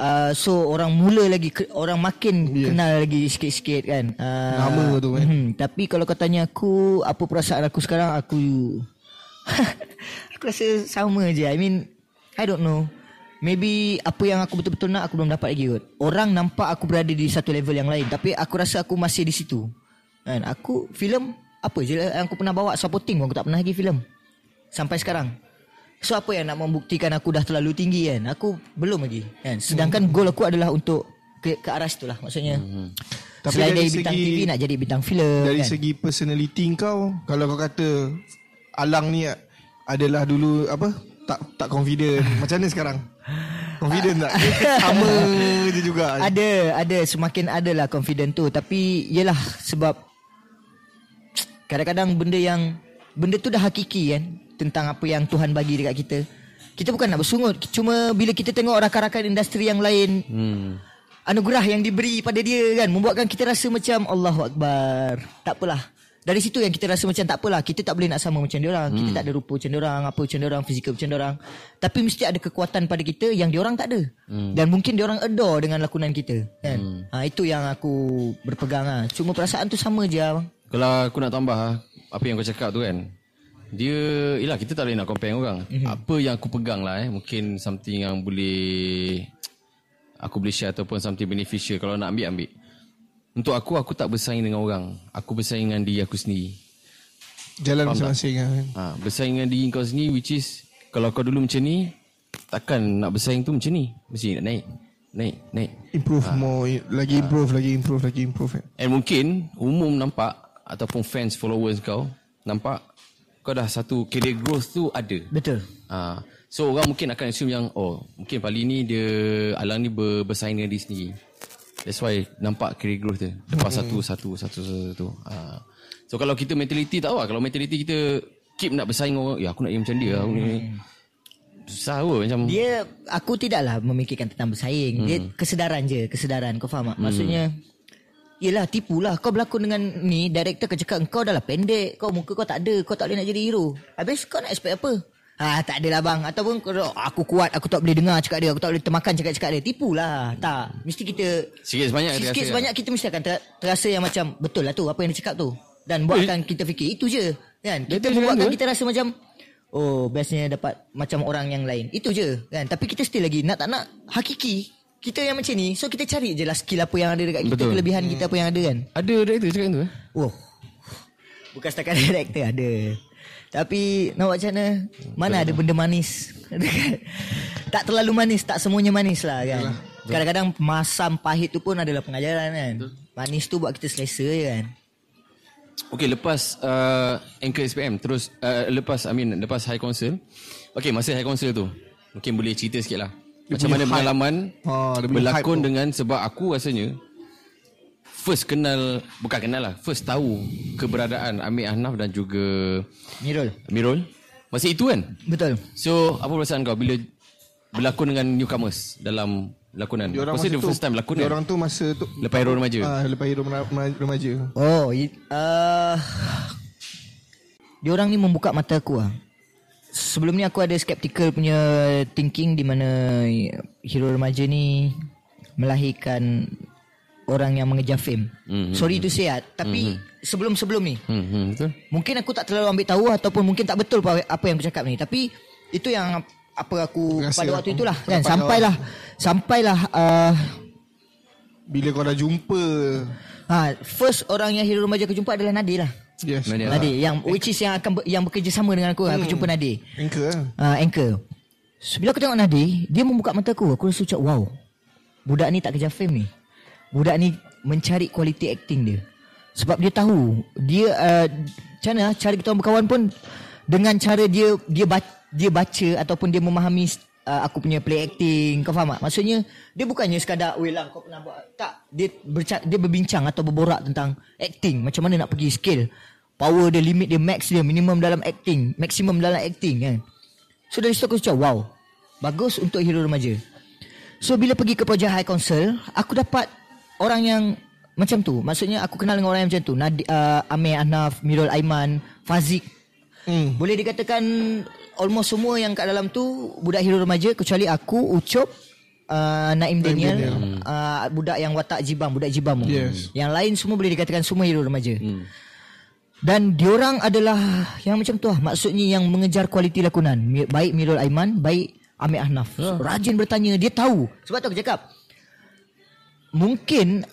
Uh, so orang mula lagi orang makin yeah. kenal lagi sikit-sikit kan. Uh, Nama tu kan. Hmm, tapi kalau kau tanya aku apa perasaan aku sekarang aku (laughs) aku rasa sama je. I mean I don't know. Maybe apa yang aku betul-betul nak aku belum dapat lagi kot. Orang nampak aku berada di satu level yang lain tapi aku rasa aku masih di situ. Kan aku filem apa je yang aku pernah bawa supporting pun aku tak pernah lagi filem. Sampai sekarang. So apa yang nak membuktikan aku dah terlalu tinggi kan? Aku belum lagi kan. Sedangkan goal aku adalah untuk ke, ke arah situ lah maksudnya. Hmm. Tapi Selain dari dari bintang segi- TV nak jadi bintang filem Dari kan. segi personality kau Kalau kau kata Alang ni adalah dulu apa tak tak confident (laughs) macam mana sekarang confident tak (laughs) sama je juga Ada, ada semakin ada lah confident tu tapi yelah sebab kadang-kadang benda yang benda tu dah hakiki kan tentang apa yang Tuhan bagi dekat kita. Kita bukan nak bersungut cuma bila kita tengok rakan-rakan industri yang lain Hmm. anugerah yang diberi pada dia kan membuatkan kita rasa macam Allahu akbar. Tak apalah. Dari situ yang kita rasa macam tak apalah kita tak boleh nak sama macam dia orang. Kita tak ada rupa macam dia orang, apa macam dia orang, fizikal macam dia orang. Tapi mesti ada kekuatan pada kita yang dia orang tak ada. Dan mungkin dia orang adore dengan lakonan kita kan. Ha, itu yang aku berpegang ah. Cuma perasaan tu sama je abang. Kalau aku nak tambah ah, apa yang kau cakap tu kan. Dia Yelah kita tak boleh nak compare orang. Mm-hmm. Apa yang aku pegang lah eh Mungkin something yang boleh Aku boleh share Ataupun something beneficial. Kalau nak ambil ambil. Untuk aku Aku tak bersaing dengan orang. Aku bersaing dengan diri aku sendiri. Jalan masing-masing kan ha, Bersaing dengan diri kau sendiri Which is Kalau kau dulu macam ni Takkan nak bersaing tu macam ni. Mesti nak naik Naik Naik. Improve more lagi improve lagi improve lagi improve kan And mungkin Umum nampak Ataupun fans followers kau Nampak Kau dah satu Career growth tu ada Betul. Ha. So orang mungkin akan assume yang oh mungkin Pali ni dia Alang ni ber, bersaing dengan diri sendiri. That's why nampak career growth dia. Lepas satu satu satu satu. satu. Ha. So kalau kita mentality tak tahu lah. Kalau mentality kita keep nak bersaing orang, ya aku nak yang macam dia. Aku ni. Susah apa macam Dia aku tidaklah memikirkan tentang bersaing. Hmm. Dia kesedaran je, kesedaran. Kau faham tak? Maksudnya Yelah tipulah. Kau berlakon dengan ni Director akan cakap Kau dah lah pendek. Kau muka kau tak ada. Kau tak boleh nak jadi hero. Habis kau nak expect apa? Ah tak adalah bang. Ataupun kau Aku kuat. Aku tak boleh dengar cakap dia. Aku tak boleh termakan cakap-cakap dia. Tipulah. Tak. Mesti kita sikit sebanyak Sikit rasa. sebanyak kita mesti akan ter- terasa yang macam Betul lah tu. Apa yang dia cakap tu. Dan buatkan kita fikir. Itu je. Kan? Kita je, kita rasa macam Oh bestnya dapat Macam orang yang lain. Itu je. Kan? Tapi kita still lagi Nak tak nak Hakiki Kita yang macam ni So kita cari je lah Skill apa yang ada dekat kita Betul. Kelebihan kita apa yang ada kan. Ada director cakap tu eh. Oh. Bukan setakat director ada. Tapi Nak buat macam mana? Mana ada benda manis? (laughs) Tak terlalu manis Tak semuanya manis lah kan. Kadang-kadang Masam pahit tu pun adalah pengajaran kan. Manis tu buat kita selesa je kan. Okay lepas uh, Anchor SPM Terus uh, Lepas I mean Lepas High Council. Okay masa High Council tu Mungkin boleh cerita sikit lah Macam mana hype. pengalaman Ah, dia punya Berlakon hype tu. dengan Sebab aku rasanya First kenal Bukan kenal lah First tahu Keberadaan Amir Ahnaf dan juga Mirul. Mirul. Masa itu kan? Betul. So apa perasaan kau Bila Berlakon dengan newcomers Dalam Lakonan? Diorang Masa masa the tu- first time lakon kan? Diorang tu masa tu Lepas Hero Remaja? Ah, Lepas hero rema- remaja. Oh i- uh, Diorang ni membuka mata aku lah Sebelum ni aku ada skeptical punya thinking di mana hero remaja ni melahirkan orang yang mengejar fame. Mhm. Sorry to say ah, tapi sebelum-sebelum ni hmm, hmm, Betul. mungkin aku tak terlalu ambil tahu ataupun mungkin tak betul apa apa yang aku cakap ni. Tapi itu yang apa aku Rasa pada waktu apa- itulah kan? Sampailah sampailah uh, Bila kau dah jumpa Ha, first orang yang hero remaja aku jumpa adalah Nadir lah. Yes Nadir. Nadir yang which is yang akan yang bekerja sama dengan aku. Aku jumpa Nadir. Anchor lah uh, anchor. So, bila aku tengok Nadir, dia membuka mata aku. Aku rasa macam wow. Budak ni tak kejar fame ni. Budak ni mencari quality acting dia. Sebab dia tahu dia uh, macam mana cara kita orang berkawan pun dengan cara dia dia baca, dia baca ataupun dia memahami uh, aku punya play acting. Kau faham tak? Maksudnya dia bukannya sekadar weh lah kau pernah buat tak dia berca- dia berbincang atau berborak tentang acting macam mana nak pergi skill. Power dia limit dia max dia minimum dalam acting, maximum dalam acting kan. So dari situ aku cakap wow Bagus untuk hero remaja So bila pergi ke projek High Council Aku dapat orang yang macam tu Maksudnya aku kenal dengan orang yang macam tu Nadi, uh, Amir Ahnaf, Mirul Aiman, Fazik hmm. Boleh dikatakan Almost semua yang kat dalam tu Budak hero remaja Kecuali aku, Ucup uh, Naim Daniel, Uh, Budak yang watak jibam Budak jibam. Yes. Yang lain semua boleh dikatakan Semua hero remaja hmm. Dan diorang adalah yang macam tu lah. Maksudnya yang mengejar kualiti lakonan. Baik Mirul Aiman, baik Amir Ahnaf. Ya. Rajin bertanya, dia tahu. Sebab tu aku cakap, mungkin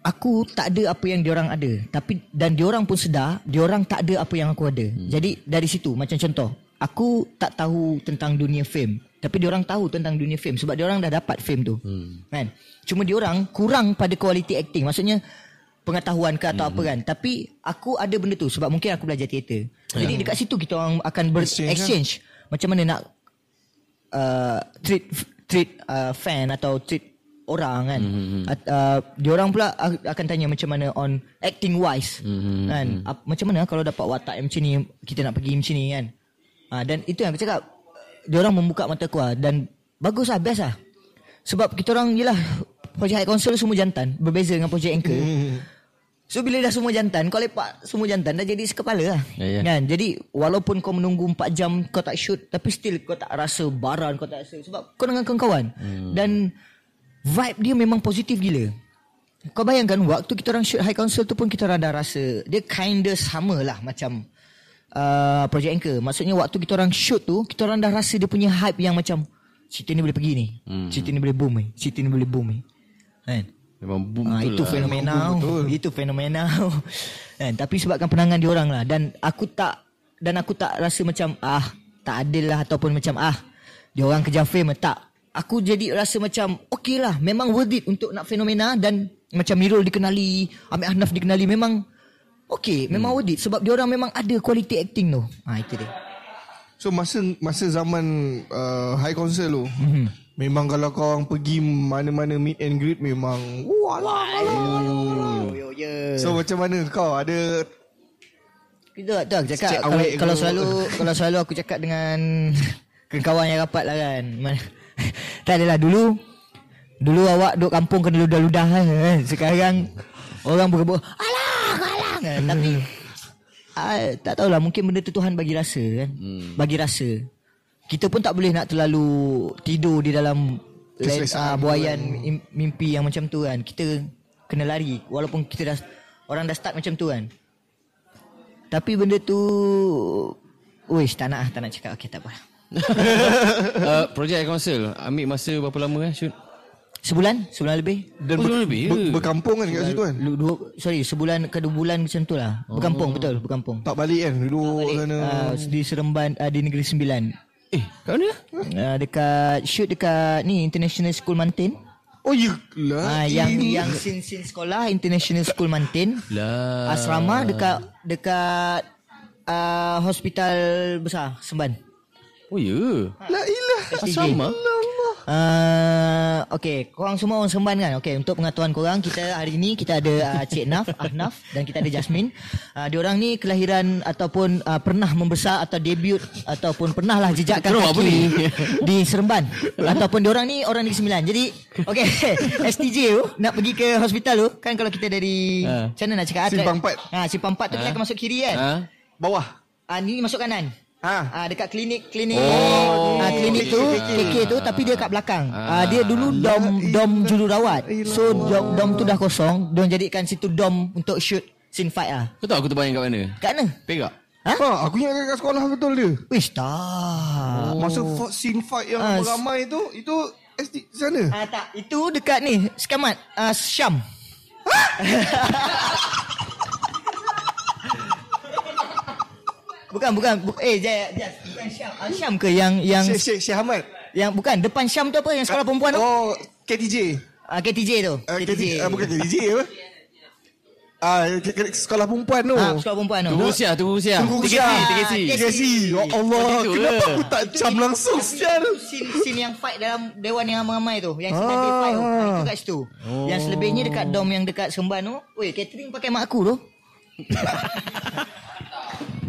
aku tak ada apa yang diorang ada. Tapi dan diorang pun sedar, diorang tak ada apa yang aku ada. Hmm. Jadi dari situ, macam contoh, aku tak tahu tentang dunia fame. Tapi diorang tahu tentang dunia fame sebab diorang dah dapat fame tu. Hmm. Kan? Cuma diorang kurang pada kualiti acting. Maksudnya pengetahuan ke atau hmm. apa kan. Tapi aku ada benda tu sebab mungkin aku belajar teater. Jadi dekat situ kita orang akan ber-exchange. Exchange Exchange. Macam mana nak uh, treat treat uh, fan atau treat orang kan. Mm-hmm. At, uh, diorang pula a- akan tanya macam mana on acting wise. Mm-hmm. Kan? Ap, macam mana kalau dapat watak yang macam ni kita nak pergi macam ni kan. Uh, dan itu yang aku cakap diorang membuka mata aku lah. dan bagus lah best lah. Sebab kita orang yelah projek high council semua jantan berbeza dengan projek anchor. Mm. So bila dah semua jantan Kau lepak semua jantan Dah jadi sekepala lah Ya, ya. kan? Jadi walaupun kau menunggu 4 jam Kau tak shoot Tapi still kau tak rasa baran Kau tak rasa Sebab kau dengan kawan-kawan hmm. Dan Vibe dia memang positif gila Kau bayangkan Waktu kita orang shoot High Council tu pun Kita orang dah rasa Dia kinda sama lah Macam uh, Project Anchor Maksudnya waktu kita orang shoot tu Kita orang dah rasa Dia punya hype yang macam Cerita ni boleh pergi ni hmm. Cerita ni boleh boom ni Cerita ni boleh boom ni Kan Memang boom betul itu lah. fenomenal. Itu fenomenal. kan, tapi sebabkan penangan dia orang lah dan aku tak dan aku tak rasa macam ah tak adil lah ataupun macam ah dia orang kejar fame tak. Aku jadi rasa macam okey lah memang worth it untuk nak fenomena dan macam Mirul dikenali, Amir Ahnaf dikenali memang okey, memang worth it sebab dia orang memang ada quality acting tu. Ah itu dia. So masa masa zaman uh, High Council tu mm-hmm. Memang kalau kau orang pergi mana-mana meet and greet Memang Wah lah Oh. So macam mana kau ada Itu tu aku cakap kalau, kalau selalu kalau selalu aku cakap dengan (laughs) kawan yang rapat lah kan. (laughs) Tak adalah dulu dulu awak duduk kampung kena ludah-ludah kan. Sekarang orang bergebur alah alah kan. Tapi (laughs) ah, tak tahulah mungkin benda tu Tuhan bagi rasa kan. Hmm. Bagi rasa. Kita pun tak boleh nak terlalu tidur di dalam Keselesaan uh, buayan im- mimpi yang macam tu kan. Kita kena lari walaupun kita dah orang dah start macam tu kan. Tapi benda tu Uish tak nak tak nak cakap Okey tak apa (laughs) uh, Project Council Ambil masa berapa lama eh shoot? Sebulan? Sebulan lebih? Dan Oh, sebelum lebih? ber, ke? berkampung kan kat situ kan? Lu, dua, Sorry sebulan ke dua bulan macam tu lah. Berkampung betul Berkampung. Tak balik kan? Duduk sana. Uh, Di Seremban uh, Di Negeri Sembilan. Eh kat mana? uh, Dekat Shoot dekat Ni International School Mantin Oh ya lah uh, Yang Yang sin-sin sekolah International School Mantin Lah Asrama dekat Dekat uh, Hospital Besar Semban Oh ya La ilah Asrama Uh, okay, korang semua orang semban kan? Okay, untuk pengetahuan korang, kita hari ni kita ada uh, Cik Naf, (laughs) Ahnaf dan kita ada Jasmine. Uh, diorang ni kelahiran ataupun uh, pernah membesar atau debut ataupun pernah lah jejakkan kaki (laughs) di Seremban. ataupun diorang ni orang Negeri Sembilan. Jadi, okay, STJ (laughs) tu nak pergi ke hospital tu, kan kalau kita dari, macam mana nak cakap? Simpang Empat. Ha, Simpang Empat tu kita akan masuk kiri kan? Ha? Bawah Ah, ni masuk kanan. Ha Ah dekat klinik klinik Oh. ah, klinik tu KK tu tapi dia kat belakang. Ah dia dulu dom dom jururawat. So dom, dom tu dah kosong, dia jadikan situ dom untuk shoot scene fight ah. Kau tahu aku terbayang kat mana? Kat mana? Perak Ha? Ha, aku ingat kat sekolah betul dia. Wish tak. Masa fought scene fight yang Ah, beramai tu, itu SD sana. Ah tak, itu dekat ni, Sekamat uh, Syam. (laughs) bukan bukan bu- eh Jaya, Jaya bukan Syam. Ah, Syam ke yang yang Syekh Syekh Syekh Ahmad. yang bukan depan Syam tu apa yang sekolah perempuan tu? Oh, KTJ. Ah KTJ tu. Uh, KTJ. KTJ. Uh, bukan KTJ apa? Ah, sekolah perempuan tu. Ah, sekolah perempuan tu. Tunggu usia, tunggu usia. Tunggu usia. Ah, Tiga C. Ya Allah, kenapa ke? aku tak cam langsung sial? Scene, scene yang fight dalam Dewan yang ramai-ramai tu Yang sedang Ah. fight tu ah, Itu kat situ Yang selebihnya dekat dom yang dekat Seremban tu Weh catering pakai mak aku tu (laughs)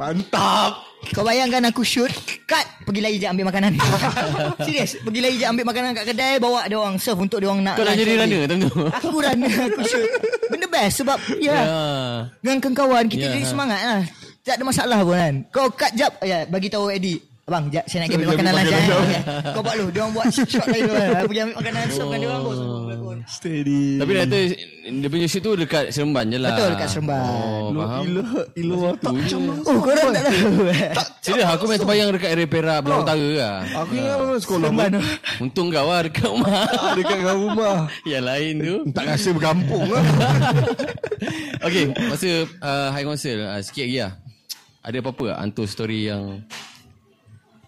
Mantap. Kau bayangkan aku shoot Cut Pergi lari je ambil makanan (laughs) Serius Pergi lari je ambil makanan kat kedai Bawa dia orang serve Untuk dia orang nak Kau dah jadi lagi. runner time tu. Aku runner Aku shoot Benda best Sebab Ya Ya. Dengan kawan Kita Ya. jadi semangat lah Tak ada masalah pun kan Kau cut jap ya, Bagi tahu Eddie Abang jap saya nak pergi ambil makanan lunch makanan eh. Okay. Kau buat lu Dia orang buat shot lain dulu kan Aku pergi ambil makanan Serve dengan dia orang bos. Steady. Tapi dia kata dia punya shoot tu dekat Seremban je lah. Betul, dekat Seremban. Oh, Ilo, faham. ilo, ilo, tak je. langsung. Oh korang tak tahu Serius aku main terbayang dekat area Perak Belah Utara lah. Aku ingat mana sekolah. Untung kau lah dekat rumah. Ah, Dekat rumah. (laughs) (laughs) Yang lain tu. Tak rasa berkampung lah. (laughs) okay, masa uh, High Council, uh, sikit lagi lah. Ada apa-apa Untold story yang...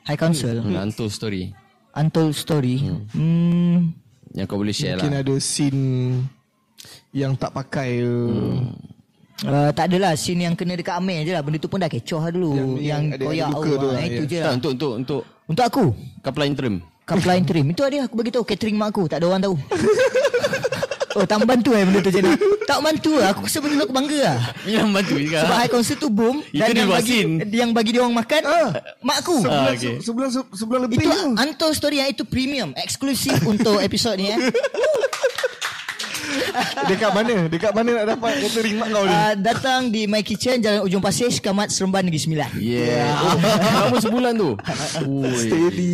High Council Hmm. Untold story. Untold Story hmm. Yang kau boleh share Mungkin lah. ada scene yang tak pakai Hmm. uh, Tak adalah Scene yang kena dekat Amir je lah Benda tu pun dah kecoh lah dulu Yang- Yang, yang koyak oh, tu ah, lah, Itu ya. je Tak, lah untuk, untuk, untuk Untuk aku kapal interim. Kapal interim Itu ada aku bagi tahu Catering mak aku Tak ada orang tahu (laughs) Oh tak membantu eh benda tu Jenna Tak membantu lah Aku rasa benda tu aku bangga lah Yang bantu juga. Sebab high concert tu boom Itu Dan yang bagi. Yang bagi dia orang makan Mak aku Ah, Sebulan, okay. sebulan, sebulan lebih Itu tu. Untold Story yang itu premium Eksklusif untuk episod ni eh (laughs) Dekat mana? Dekat mana nak dapat catering mak kau ni? uh, Datang di My Kitchen Jalan Ujung Pasir Sekamat Seremban Negeri Sembilan Yeah. (laughs) Oh, Lama sebulan tu. Ui. Steady.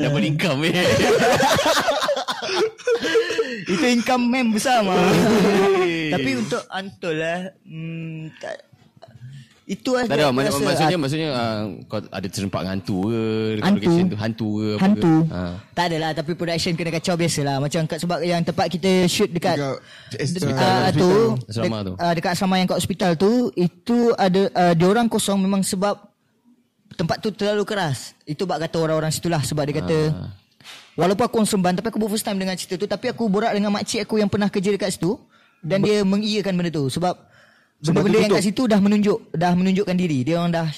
Double income eh. (laughs) (laughs) Itu income mem besar mah. (laughs) Tapi untuk Untold lah hmm, tak, Itu lah Tak ada, aku mak- maksudnya ah, maksudnya uh, kau ada terserempak dengan hantu ke dekat Hantu. location tu hantu ke apa Hantu ke? Ha. Tak adalah Tapi production kena kacau biasa lah Macam kat, sebab yang tempat kita shoot dekat Dekat hospital. tu Asrama tu. ah, Dekat asrama yang kat hospital tu Itu ada uh, Diorang kosong memang sebab Tempat tu terlalu keras Itu bak kata orang-orang situlah Sebab dia kata Ah. Walaupun aku orang Seremban Tapi aku baru first time dengan cerita tu Tapi aku borak dengan makcik aku Yang pernah kerja dekat situ Dan dia mengiyakan benda tu. Sebab Benda-benda yang kat situ Dah menunjuk Dah menunjukkan diri. Dia orang dah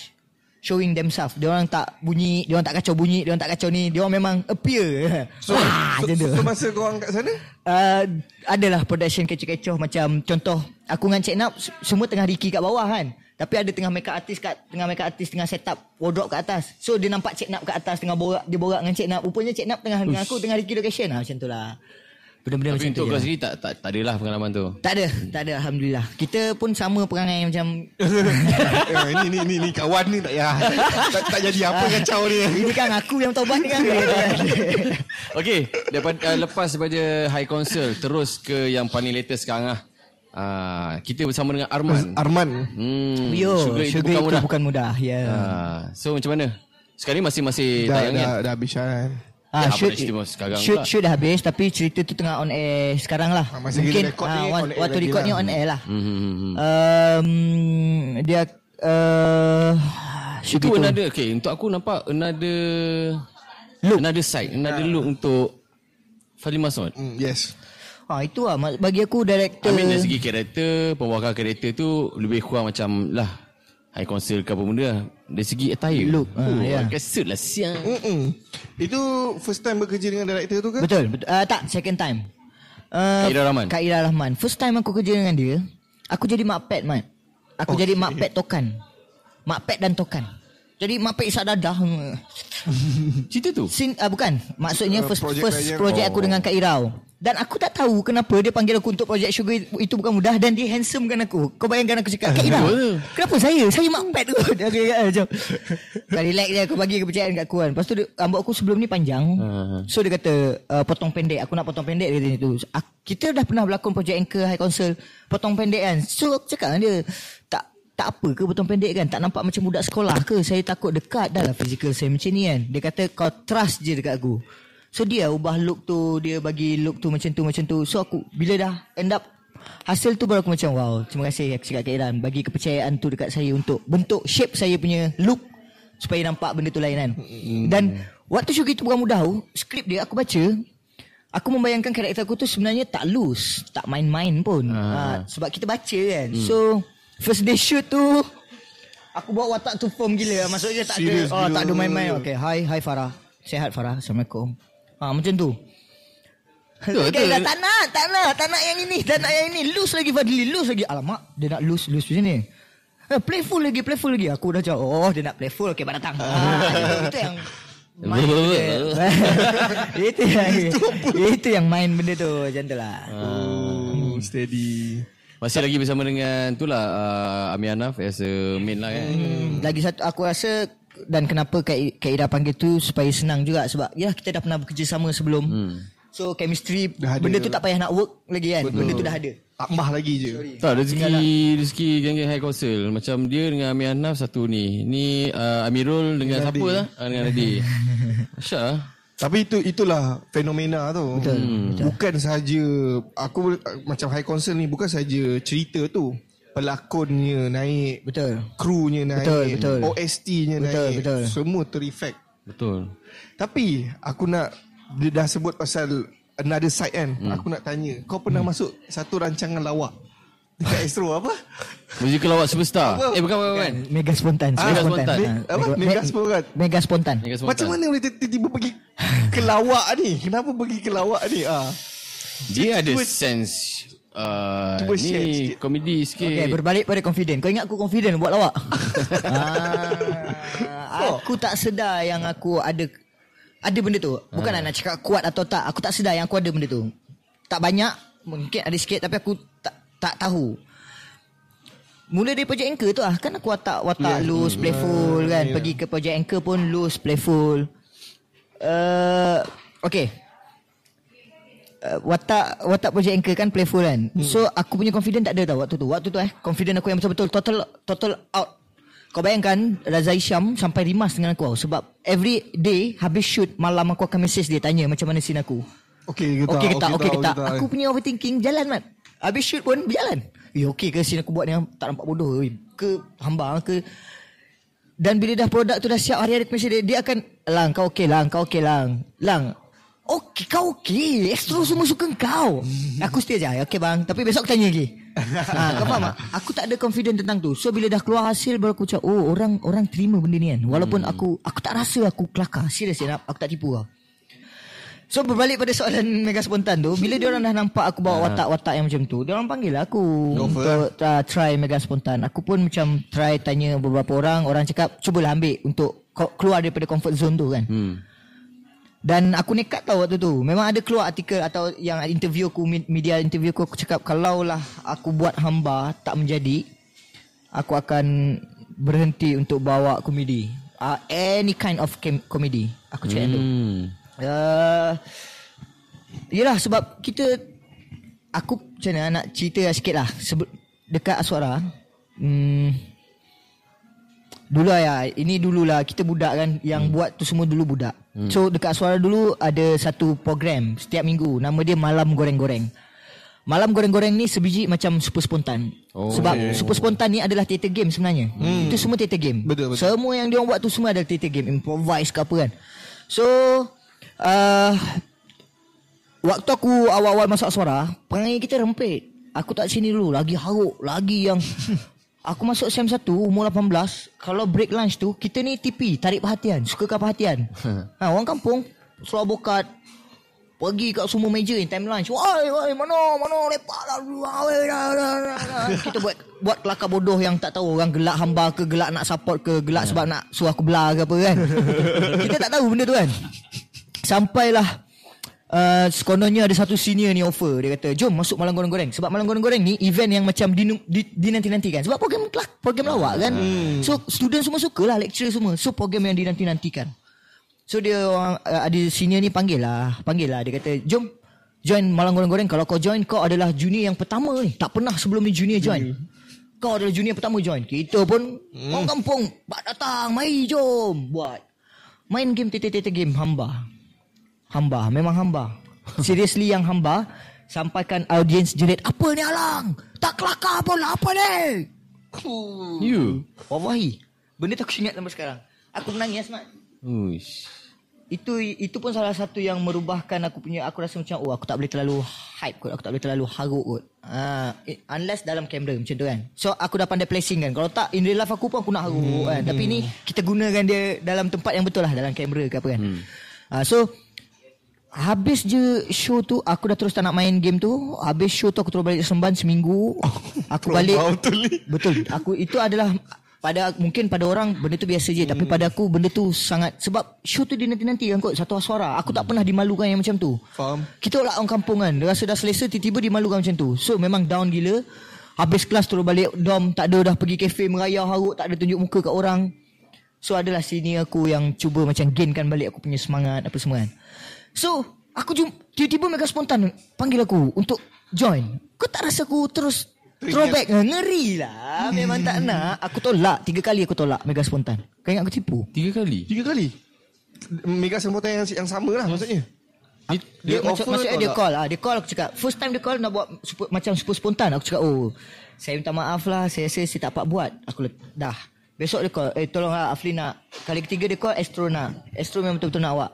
Showing themselves. Dia orang tak bunyi Dia orang tak kacau bunyi Dia orang tak kacau ni. Dia orang memang appear. (laughs) So, Wah, so, tu. so, masa kau orang kat sana? uh, adalah production kecoh-kecoh macam contoh aku dengan Cik Nap semua tengah Ricky kat bawah kan. Tapi ada tengah makeup artist kat tengah makeup artist tengah set up wardrobe kat atas. So dia nampak Cik Nap kat atas tengah borak dia borak dengan Cik Nap. Rupanya Cik Nap tengah dengan aku tengah Ricky location lah macam tu lah. Benda-benda Tapi macam tu. untuk kau lah. sendiri tak, tak, tak adalah pengalaman tu Tak ada, tak ada alhamdulillah. Kita pun sama perangai macam (laughs) eh, ni, ni, ni, ni kawan ni tak ya. tak, tak jadi apa kacau ni. (laughs) ini kan aku yang taubat ni kan. (laughs) Okay daripada, uh, Lepas daripada High Council Terus ke yang paling latest sekarang lah uh, Kita bersama dengan Arman Arman. hmm, Yo, Sugar itu sugar bukan itu mudah bukan mudah. Ya. Ah, So macam mana Sekarang ni masih-masih Dah, tayang dah, kan dah habis kan. Ah, Ya, apa shoot, sekarang shoot, shoot dah habis tapi cerita tu tengah on air sekarang lah. Ah, masa kita record ni, ah, on wa- air waktu record ni lah. on air lah. hmm, hmm, hmm. Um, dia uh, shoot Itu itu. another Okay untuk aku nampak Another Look. Another side Another look untuk Fadli Masud Mm, yes. Ah itu lah bagi aku director. I mean dari segi karakter Pembawaan karakter tu Lebih kurang macam Lah High Council ke apa benda lah. Dari segi attire Look, ah, oh, ya. Pakai suit lah siang Mm-mm. Itu first time bekerja dengan director tu ke? Betul, betul. Uh, tak, second time. Uh, Kak Ira Rahman? Kak Ira Rahman. First time aku kerja dengan dia, aku jadi mak pet, Mat. Aku Okay. jadi mak pet tokan. Mak pet dan tokan. Jadi mak pet isap dadah. (laughs) Cerita tu Sin, uh, bukan. Maksudnya Uh, first project first project aku Oh. dengan Kak Irau. Dan aku tak tahu kenapa dia panggil aku untuk projek Sugar itu bukan mudah dan dia handsome kan aku. Kau bayangkan aku cakap, Kak Betul. kenapa saya? Saya mak pet tu. (laughs) Dia kata macam. Kau relax dia, aku bagi kepercayaan kat aku kan. Lepas tu dia, rambut aku sebelum ni panjang. Ah. So dia kata, uh, potong pendek. Aku nak potong pendek dia kata tu. Kita dah pernah berlakon projek Anchor High Council. Potong pendek kan. So aku cakap dia, tak tak apa ke potong pendek kan Tak nampak macam budak sekolah ke Saya takut dekat dah lah Physical saya macam ni kan Dia kata kau trust je dekat aku So dia ubah look tu, dia bagi look tu macam tu macam tu. So aku bila dah end up hasil tu baru aku macam wow, terima kasih aku cakap kat Iran bagi kepercayaan tu dekat saya untuk bentuk shape saya punya look supaya nampak benda tu lain kan. Dan waktu shoot itu bukan mudah tau, skrip dia aku baca Aku membayangkan karakter aku tu sebenarnya tak loose, tak main-main pun. Ha, sebab kita baca kan. So first day shoot tu aku bawa watak tu firm gila. Maksudnya tak Serious ada oh, tak ada main-main. Okay, hi hi Farah. Sehat Farah. Assalamualaikum. Ha macam tu. (laughs) Betul. dah, tak nak, tak nak, tak nak yang ini, tak nak yang ini. Loose lagi Fadli, loose lagi. Alamak, dia nak loose, loose macam ni. Eh, playful lagi, playful lagi. Aku dah cakap, oh dia nak playful, okay, mak datang. (laughs) Ha, itu yang main (laughs) itu yang itu yang main benda tu macam tu lah. Oh, steady. Masih lagi bersama dengan tu lah uh, Amir Anaf as a main lah kan. Hmm, lagi satu aku rasa dan kenapa Kak, Kak Ira panggil tu supaya senang juga sebab ya kita dah pernah bekerja sama sebelum. Hmm. So chemistry Dah ada. benda tu tak payah nak work lagi kan. Benda tu dah ada. Tambah lagi je. Tak rezeki rezeki geng-geng high council macam dia dengan Amir Anaf satu ni. Ni uh, Amirul dengan siapa lah? Uh, dengan Adi. (laughs) Masya lah. Tapi itu itulah fenomena tu. Betul. Hmm. Bukan sahaja aku macam high concern ni bukan sahaja cerita tu. Pelakonnya naik, Betul. krunya naik, Betul, betul. OST-nya Betul, naik. betul. Semua tereflect. Betul. Tapi aku nak dia dah sebut pasal another side kan. Hmm. Aku nak tanya, kau pernah hmm. masuk satu rancangan lawak dekat Astro apa? Musical awak superstar. Apa? Eh bukan bukan. bukan. Mega spontan. Ah, Mega spontan. Apa? Mega spontan. Mega spontan. Mega Macam spontan. mana boleh tiba-tiba pergi ke lawak ni? Kenapa pergi ke lawak ni? Ah. Dia ada sense uh, Cuba share ni sikit. komedi sikit. Okay, berbalik pada confident. Kau ingat aku confident buat lawak? (laughs) ah, aku tak sedar yang aku ada ada benda tu. Bukan nak cakap kuat atau tak. Aku tak sedar yang aku ada benda tu. Tak banyak, mungkin ada sikit tapi aku tak tak tahu. Mula dari project anchor tu lah Kan aku watak Watak yeah. loose Playful kan Pergi ke project anchor pun Loose Playful uh, Okay uh, Watak Watak project anchor kan Playful kan hmm. So aku punya confident tak ada tau Waktu tu Waktu tu eh Confident aku yang betul-betul Total Total out Kau bayangkan Raza Isham Sampai rimas dengan aku tau Sebab Every day Habis shoot Malam aku akan message dia Tanya macam mana scene aku Okey ke tak? Okey ke tak? Okey tak? Aku punya overthinking jalan mat. Habis shoot pun berjalan. Eh okey ke scene aku buat ni tak nampak bodoh oi. ke hamba ke dan bila dah produk tu dah siap hari-hari dia, dia akan lang kau okey lang kau okey lang. Lang Okey kau okey. Extro semua suka kau. Aku stay je Okey bang. Tapi besok aku tanya lagi. Ha, Kau faham tak? Aku tak ada confident tentang tu. So bila dah keluar hasil Baru aku cakap Oh orang orang terima benda ni kan? Walaupun aku Aku tak rasa aku kelakar. Serius ya Aku tak tipu lah So berbalik pada soalan mega spontan tu Bila dia orang dah nampak aku bawa watak-watak yang macam tu Dia orang panggil lah aku Untuk uh, try mega spontan. Aku pun macam try tanya beberapa orang. Orang cakap cubalah ambil untuk keluar daripada comfort zone tu kan. Hmm. Dan aku nekat tau waktu tu. Memang ada keluar artikel atau yang interview aku Media interview aku Aku cakap kalau lah aku buat hamba tak menjadi Aku akan berhenti untuk bawa komedi. Uh, Any kind of kem- komedi Aku cakap tu. Hmm. Uh, yelah sebab kita aku macam mana nak cerita sikit lah. Sebe- dekat Aswara hmm, dulu ya ini dululah kita budak kan yang buat tu semua dulu budak. So dekat Aswara dulu ada satu program setiap minggu nama dia Malam Goreng-Goreng. Malam Goreng-Goreng ni sebiji macam super spontan. Oh, sebab super spontan ni adalah theater game sebenarnya. Itu semua theater game. Betul, betul. semua yang dia buat tu semua adalah theater game improvise ke apa kan. So uh, waktu aku awal-awal masuk suara perangai kita rempit. Aku tak sini dulu lagi haruk lagi yang (laughs) aku masuk SEM 1 umur 18 kalau break lunch tu kita ni TP tarik perhatian sukakan perhatian (laughs) ha, orang kampung Surau Bokat Pergi kat semua meja in time lunch. Woi, woi, mana, mana lepak lah dulu. ah, woi, dah, dah, dah, dah. Kita buat buat kelakar bodoh yang tak tahu orang gelak hamba ke, gelak nak support ke, gelak sebab nak suruh aku belah ke apa kan. (laughs) Kita tak tahu benda tu kan. Sampailah uh, sekononnya ada satu senior ni offer. Dia kata, jom masuk Malam Goreng-Goreng. Sebab Malam Goreng-Goreng ni event yang macam di, di, dinanti-nantikan. Sebab program kelak, program lawak kan. So, student semua suka lah, lecturer semua. So, program yang dinanti-nantikan. So dia orang uh, ada senior ni panggil lah, panggil lah. Dia kata, "Jom join Malang Goreng-Goreng. Kalau kau join kau adalah junior yang pertama ni. Tak pernah sebelum ni junior join. Kau adalah junior pertama join. Kita pun orang kampung, datang, mari jom buat. Main game tete-tete game hamba. Hamba, memang hamba. Seriously yang hamba sampaikan audiens jerit, "Apa ni Alang? Tak kelakar pun lah, apa ni?" You. Wallahi. Benda tu aku ingat sampai sekarang. Aku menangis Mat. Uish. Itu itu pun salah satu yang merubahkan aku punya aku rasa macam oh aku tak boleh terlalu hype kot, aku tak boleh terlalu haruk kot. Uh, unless dalam kamera macam tu kan. So aku dah pandai placing kan. Kalau tak in real life aku pun aku nak haruk hmm. kan. Tapi ni kita gunakan dia dalam tempat yang betul lah dalam kamera ke apa kan. Hmm. Uh, so Habis je show tu Aku dah terus tak nak main game tu. Habis show tu aku terus balik semban seminggu. (laughs) Aku balik. Betul. Aku itu adalah pada mungkin pada orang benda tu biasa je. Hmm. tapi pada aku benda tu sangat sebab show tu dia nanti-nanti kan kot satu suara. Aku tak pernah dimalukan yang macam tu. Faham. Kita lah orang kampung kan dia rasa dah selesa tiba-tiba dimalukan macam tu. So memang down gila. Habis kelas terus balik dom tak ada dah pergi kafe merayau haruk tak ada tunjuk muka kat orang. So adalah sini aku yang cuba macam gainkan balik aku punya semangat apa semua kan so aku jumpa tiba-tiba mega spontan panggil aku untuk join. Kau tak rasa aku terus Throwback? Ngeri lah. Memang tak nak. Aku tolak. Tiga kali aku tolak Mega spontan. Kau ingat aku tipu? Tiga kali? Tiga kali. Mega spontan yang, yang sama lah maksudnya. Dia, dia, dia offer maksudnya dia call. Ah dia call aku cakap first time dia call nak buat super, macam super spontan. Aku cakap oh saya minta maaf lah. Saya rasa saya tak dapat buat. Aku dah. Besok dia call. Eh tolong lah Afli nak kali ketiga dia call Astro nak. Astro memang betul-betul nak awak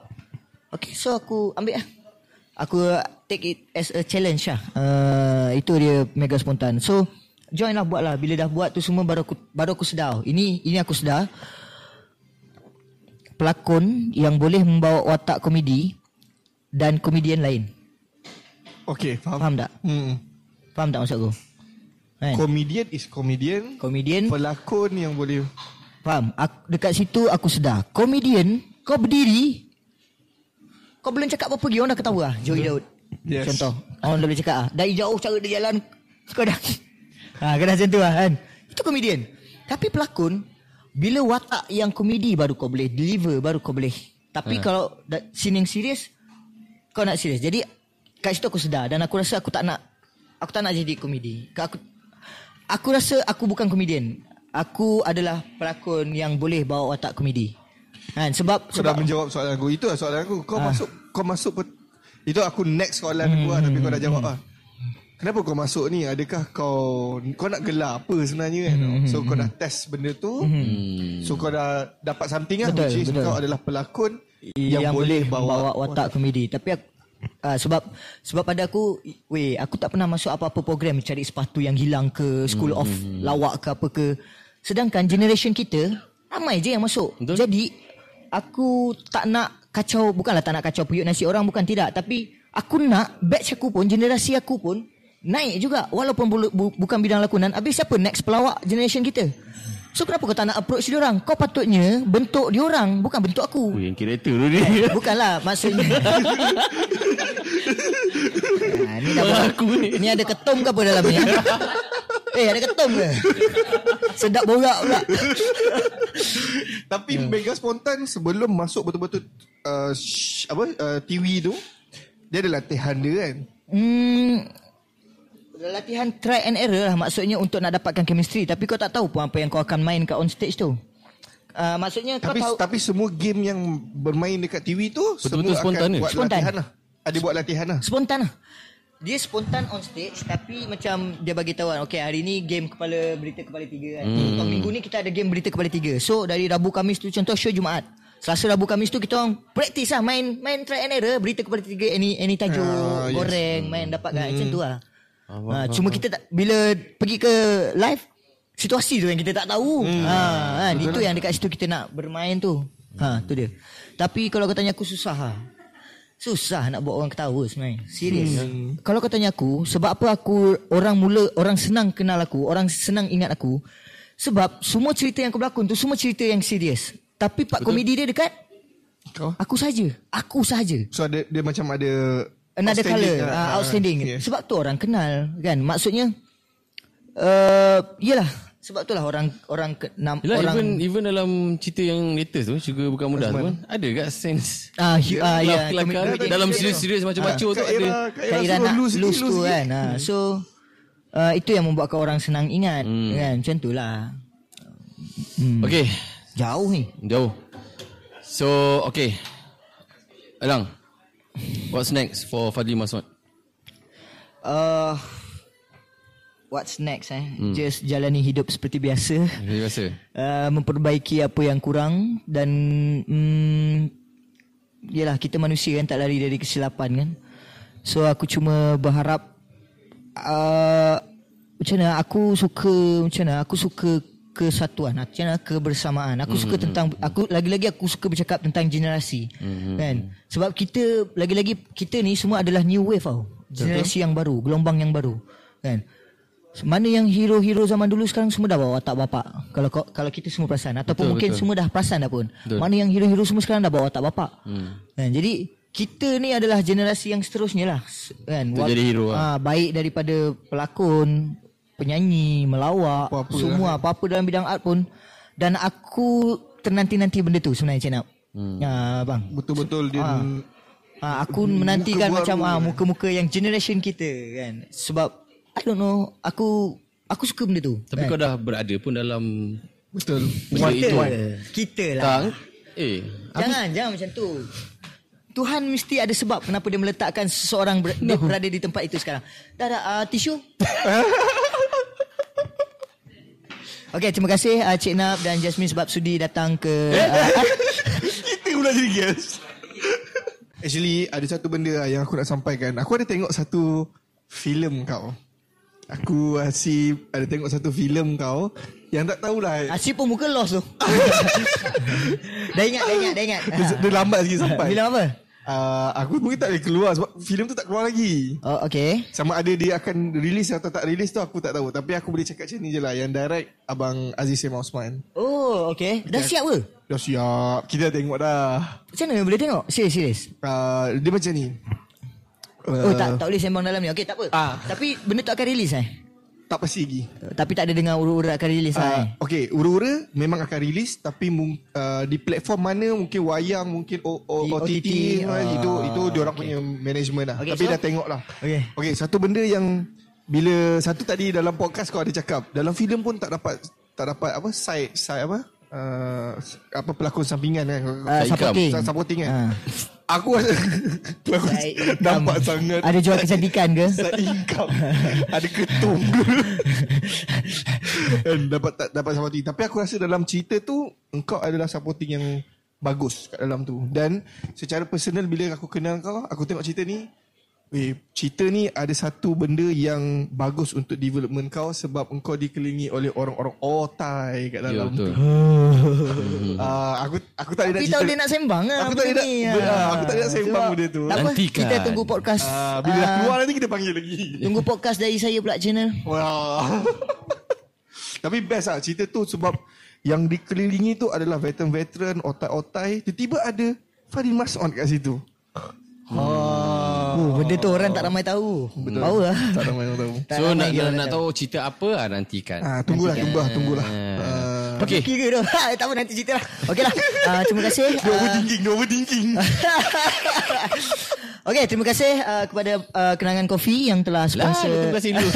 okay so aku ambil lah aku take it as a challenge lah. Uh, itu dia mega spontan. So join lah buat lah. Bila dah buat tu semua baru aku baru aku sedar. Ini ini aku sedar. Pelakon yang boleh membawa watak komedi dan komedian lain. Okay, faham. Faham tak? Hmm. Faham tak maksud aku? Kan? Komedian is komedian. Komedian. Pelakon yang boleh. Faham. Aku, dekat situ aku sedar. Komedian, kau berdiri, kau belum cakap apa-apa lagi Orang dah ketawa lah. Joey Daud. Yes. Contoh. Orang dah boleh cakap lah. Dari jauh cara dia jalan Kau dah ha, (laughs) Kau dah macam tu lah kan? Itu komedian. Tapi pelakon Bila watak yang komedi Baru kau boleh deliver Baru kau boleh. Tapi ha. kalau Scene yang serius Kau nak serius Jadi Kat situ aku sedar Dan aku rasa aku tak nak Aku tak nak jadi komedi. Aku Aku rasa aku bukan komedian. Aku adalah pelakon yang boleh bawa watak komedi. Kan sebab kau sebab dah menjawab soalan aku. Itu lah soalan aku. Kau ha. masuk kau masuk pet- itu aku next soalan hmm. aku lah tapi kau dah jawab lah. Kenapa kau masuk ni? Adakah kau kau nak gelar apa sebenarnya kan? Hmm. So kau dah test benda tu. Hmm. So kau dah dapat something lah betul, which is betul. kau adalah pelakon yang, yang boleh bawa, bawa watak komedi. Tapi aku Uh, sebab sebab pada aku weh aku tak pernah masuk apa-apa program cari sepatu yang hilang ke school hmm. of lawak ke apa ke sedangkan generation kita ramai je yang masuk Betul? jadi aku tak nak kacau bukanlah tak nak kacau puyuk nasi orang bukan tidak. Tapi aku nak batch aku pun generasi aku pun naik juga. Walaupun bu, bu, bukan bidang lakonan habis siapa? Next pelawak generation kita. So kenapa kau tak nak approach dia orang? Kau patutnya bentuk dia orang bukan bentuk aku. Oh, yang kreator tu dia. Eh, bukanlah maksudnya (laughs) nah, ni dah (laughs) aku ni. ni ada ketum ke apa dalam ni (laughs) Eh ada ketum ke? Sedap borak pula. Tapi hmm. mega spontan sebelum masuk betul-betul uh, sh- apa uh, TV tu dia ada latihan dia kan? Hmm latihan try and error lah maksudnya untuk nak dapatkan chemistry tapi kau tak tahu pun apa yang kau akan main kat on stage tu. Uh, maksudnya tapi, kau tahu tapi semua game yang bermain dekat TV tu betul-betul semua spontan akan buat spontan. latihan lah. Ada buat latihan lah. Spontan lah dia spontan on stage tapi macam dia bagi tahu kan okey hari ni game kepala berita kepala tiga kan hmm. Untuk minggu ni kita ada game berita kepala tiga so dari Rabu Kamis tu contoh show Jumaat Selasa Rabu Kamis tu kita orang practice lah main main try and error berita kepala tiga any any tajuk uh, goreng yes. main dapat kan hmm. macam tu lah uh, cuma kita tak bila pergi ke live situasi tu yang kita tak tahu hmm. ha, kan? itu lah. yang dekat situ kita nak bermain tu ha tu dia tapi kalau kau tanya aku susah ha. Susah nak buat orang ketawa sebenarnya. Serius. Hmm. Kalau kau tanya aku, sebab apa aku orang mula orang senang kenal aku, orang senang ingat aku? Sebab semua cerita yang aku berlakon tu semua cerita yang serius. Tapi part komedi dia dekat kau? Aku saja. Aku saja. So ada dia macam ada another color, uh, uh, outstanding. Yeah. Sebab tu orang kenal kan. Maksudnya uh, yalah sebab itulah orang orang ke, enam Yalah, orang even even dalam cerita yang latest tu juga bukan mudah tu kan. Ada gak sense. Ah ya uh, ya yeah, dalam serius-serius macam macam tu ada. Kairan nak lose, lose tu kan. Ha, so uh, itu yang membuatkan orang senang ingat hmm. kan macam itulah. Hmm. Okay. Jauh ni. Jauh. So okay. Alang. What's next for Fadli Masud? Uh, what's next eh? Hmm. Just jalani hidup seperti biasa. Seperti biasa. Uh, memperbaiki apa yang kurang dan mm, yalah kita manusia kan tak lari dari kesilapan kan. So aku cuma berharap uh, macam mana aku suka macam mana aku suka kesatuan macam mana kebersamaan aku suka tentang aku lagi-lagi aku suka bercakap tentang generasi kan sebab kita lagi-lagi kita ni semua adalah new wave tau generasi yang baru gelombang yang baru kan mana yang hero-hero zaman dulu sekarang semua dah bawa watak bapak kalau kalau kita semua perasan ataupun Betul, mungkin betul. semua dah perasan dah pun Betul. mana yang hero-hero semua sekarang dah bawa watak bapak Hmm. kan jadi kita ni adalah generasi yang seterusnya lah kan Wak- jadi hero lah. ah, baik daripada pelakon penyanyi melawak Apa-apa semua apa-apa dalam bidang art pun dan aku ternanti-nanti benda tu sebenarnya Cik Nap hmm. ah, bang Betul-betul dia Ah. Ah, aku menantikan macam ah, kan. muka-muka yang generation kita kan. Sebab I don't know, aku aku suka benda tu. Tapi kan? kau dah berada pun dalam Betul benda itu. kita lah. Tak. Eh, Jangan, jangan macam tu. Tuhan mesti ada sebab kenapa dia meletakkan seseorang ber, dia berada di tempat itu sekarang. Dah dah uh, tisu. (laughs) Okey, terima kasih uh, Cik Nap dan Jasmine sebab sudi datang ke uh, Kita pula jadi guest Actually ada satu benda yang aku nak sampaikan Aku ada tengok satu filem kau Aku Hasib ada tengok satu filem kau Yang tak tahulah Asyik pun muka lost tu. (laughs) dah ingat, dah ingat, dah ingat. (laughs) dia, dia lambat sikit sampai Bila apa? uh, Aku mungkin tak boleh keluar Sebab filem tu tak keluar lagi Oh, okey. Sama ada dia akan release atau tak release tu aku tak tahu Tapi aku boleh cakap macam ni je lah Yang direct Abang Aziz Sema Osman Oh, okey. Dah siap ke? Dah siap Kita tengok dah Macam mana boleh tengok? Serius, serius. uh, Dia macam ni Oh, tak tak boleh sembang dalam ni. Okey, tak apa. Ah. Tapi benda tu akan release eh? Tak pasti lagi Tapi tak ada dengar ura-ura akan release lah eh? Uh, okay, Ura-Ura memang akan release tapi uh, di platform mana mungkin wayang, mungkin o, o, OTT, OTT, uh, itu ah, itu dia orang punya management lah. Okay, tapi so- dah tengok lah. Okay. Okay, satu benda yang bila satu tadi dalam podcast kau ada cakap, dalam filem pun tak dapat tak dapat apa side side apa? Uh, apa pelakon sampingan kan Uh, supporting. Supporting kan Ah. Aku rasa (laughs) income. nampak sangat. Ada jual kecantikan ke? (laughs) Side income. Ada ketum (laughs) dapat tak dapat supporting Tapi aku rasa dalam cerita tu Engkau adalah supporting yang Bagus kat dalam tu. Dan Secara personal Bila aku kenal kau Aku tengok cerita ni Eh, cerita ni ada satu benda yang bagus untuk development kau sebab engkau dikelilingi oleh orang-orang otai kat ya dalam betul. tu. (laughs) Uh, aku aku tak ada nak cerita. tahu dia nak sembang lah Aku tak ada ah. aku tak ada sembang benda tu. Tak apa, Nantikan. kita tunggu podcast. Uh, bila dah Ah, keluar nanti kita panggil lagi. Tunggu podcast dari saya pula channel. Wow. (laughs) Tapi best lah cerita tu sebab yang dikelilingi tu adalah veteran-veteran, otai-otai. Tiba-tiba ada Fadil Mas'ud kat situ. Oh, benda tu orang tak ramai tahu. Betul. Tahu lah. Tak ramai orang tahu. So nak, dia nak, nak tahu cerita apa ah nantikan. Ah, tunggulah, tunggulah, tunggulah. Uh, Okey. Okey. Kira tu. Ha, tak apa nanti cerita lah. (laughs) Okeylah. Uh, terima kasih. (laughs) dia Uh, overthinking, dia overthinking. (laughs) Okey, terima kasih uh, kepada uh, Kenangan Coffee yang telah Lah, sponsor. terima kasih dulu.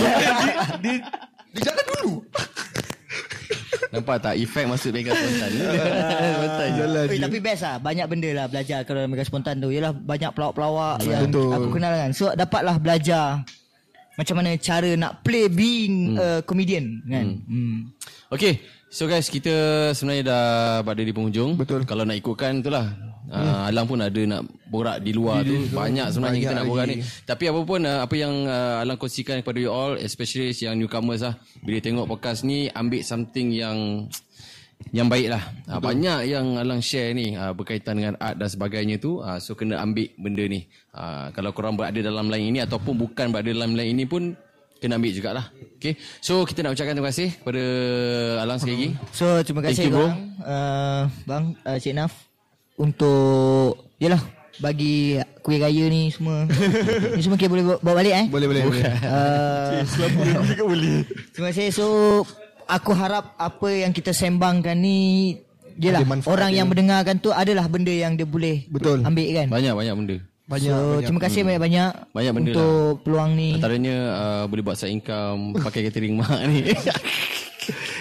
dia, dia jalan dulu. Nampak tak efek masuk mega (laughs) spontan. Spontan je. Tapi best lah Banyak benda lah belajar Kalau Mega Spontan tu Yalah banyak pelawak-pelawak Yang Betul. aku kenal kan So dapatlah belajar Macam mana cara nak play Being a comedian kan hmm. Okay, so guys kita sebenarnya dah berada di penghujung. Betul. Kalau nak ikutkan itulah. Uh, Alang pun ada nak borak di luar tu banyak sebenarnya kita banyak nak borak ni. lagi. Tapi apa pun uh, apa yang uh, Alang kongsikan kepada you all especially yang newcomers lah bila tengok podcast ni ambil something yang yang baik lah. Uh, banyak yang Alang share ni uh, berkaitan dengan art dan sebagainya tu. Uh, so kena ambil benda ni. Uh, kalau korang berada dalam line ini ataupun bukan berada dalam line ini pun kena ambil jugalah. Okay. So kita nak ucapkan terima kasih kepada Alang sekali lagi. So terima Thank kasih you, bro. korang uh, Bang uh, Cik Naf Untuk Yalah Bagi kuih raya ni semua (laughs) Ni semua kita boleh bawa- balik eh Boleh, boleh, boleh. uh, (laughs) Selama boleh. Terima kasih So Aku harap Apa yang kita sembangkan ni manfaat Orang dia. yang mendengarkan tu Adalah benda yang dia boleh Betul. Ambil kan Banyak-banyak benda. Banyak, so, banyak. Terima kasih banyak-banyak Banyak benda Untuk peluang ni Antaranya uh, boleh buat side income pakai (laughs) catering mak ni.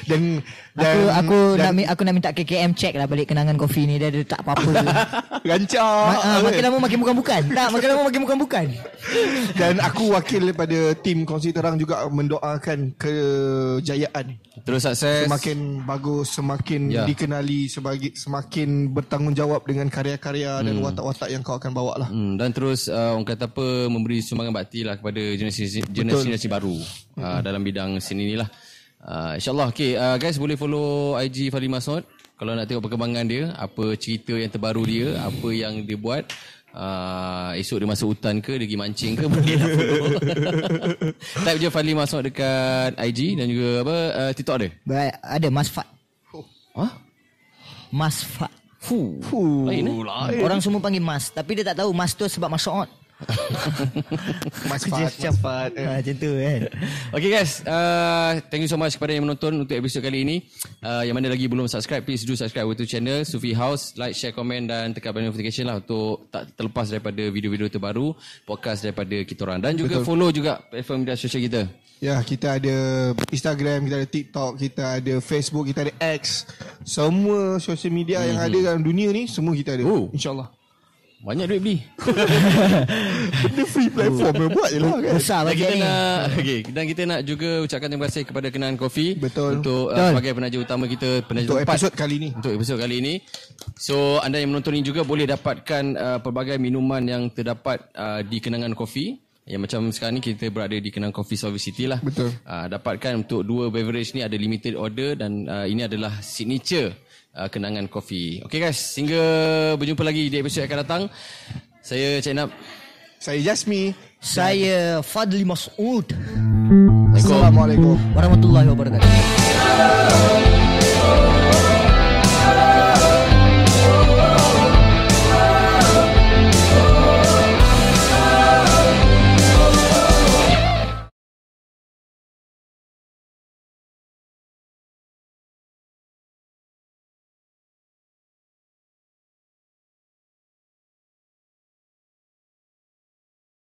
Dan Aku dan, aku dan, nak aku nak minta KKM check lah balik kenangan kopi ni dia ada tak apa-apa. (laughs) rancak. Ma- ah, makin lama makin bukan-bukan. Tak, makin lama makin bukan-bukan. (laughs) Dan aku wakil daripada tim kongsi terang juga mendoakan kejayaan. Terus sukses. Semakin bagus, semakin Ya. dikenali sebagai semakin bertanggungjawab dengan karya-karya dan watak-watak yang kau akan bawa lah. Hmm, dan terus uh, orang kata apa memberi sumbangan bakti lah kepada generasi generasi baru uh, dalam bidang seni ni lah. Uh, InsyaAllah okay, uh, guys boleh follow IG Fali Masud kalau nak tengok perkembangan dia, apa cerita yang terbaru dia, apa yang dia buat. Uh, esok dia masuk hutan ke Dia pergi mancing ke (laughs) Boleh lah follow (laughs) Type je Fali Masud dekat IG Dan juga apa uh, TikTok dia Baik, ada Masfat. Hah? Masfat. Fuh. Fuh, Lain eh? lain. Orang semua panggil Mas, tapi dia tak tahu Mas tu sebab Mas'ud. Mas Fat, Mas eh. Ha, macam tu kan. Okay guys, uh, thank you so much kepada yang menonton untuk episod kali ini. Uh, yang mana lagi belum subscribe, please do subscribe our YouTube channel Sufi House, like, share, komen dan tekan bell notification lah untuk tak terlepas daripada video-video terbaru, podcast daripada kita orang dan juga Betul. follow juga platform media sosial kita. Ya, kita ada Instagram, kita ada TikTok, kita ada Facebook, kita ada X. Semua sosial media yang ada dalam dunia ni, semua kita ada. Oh. InsyaAllah. Banyak duit beli. Benda free platform yang buat je lah kan. Besar Dan bagian kita ni. nak okay, dan kita nak juga ucapkan terima kasih kepada Kenangan Coffee Betul. untuk uh, Betul. sebagai penaja utama kita penaja Untuk episod kali ni. untuk episod kali ini. So anda yang menonton ini juga boleh dapatkan uh, pelbagai minuman yang terdapat uh, di Kenangan Coffee. Yang macam sekarang ni kita berada di Kenangan Coffee Solvay City lah. Betul. Uh, dapatkan untuk dua beverage ni ada limited order dan uh, ini adalah signature uh, Kenangan Coffee. Okay guys, sehingga berjumpa lagi di episod yang akan datang. Saya Cik Nap. Saya Jasmi. Saya Fadli Mas'ud. Assalamualaikum. Warahmatullahi wabarakatuh.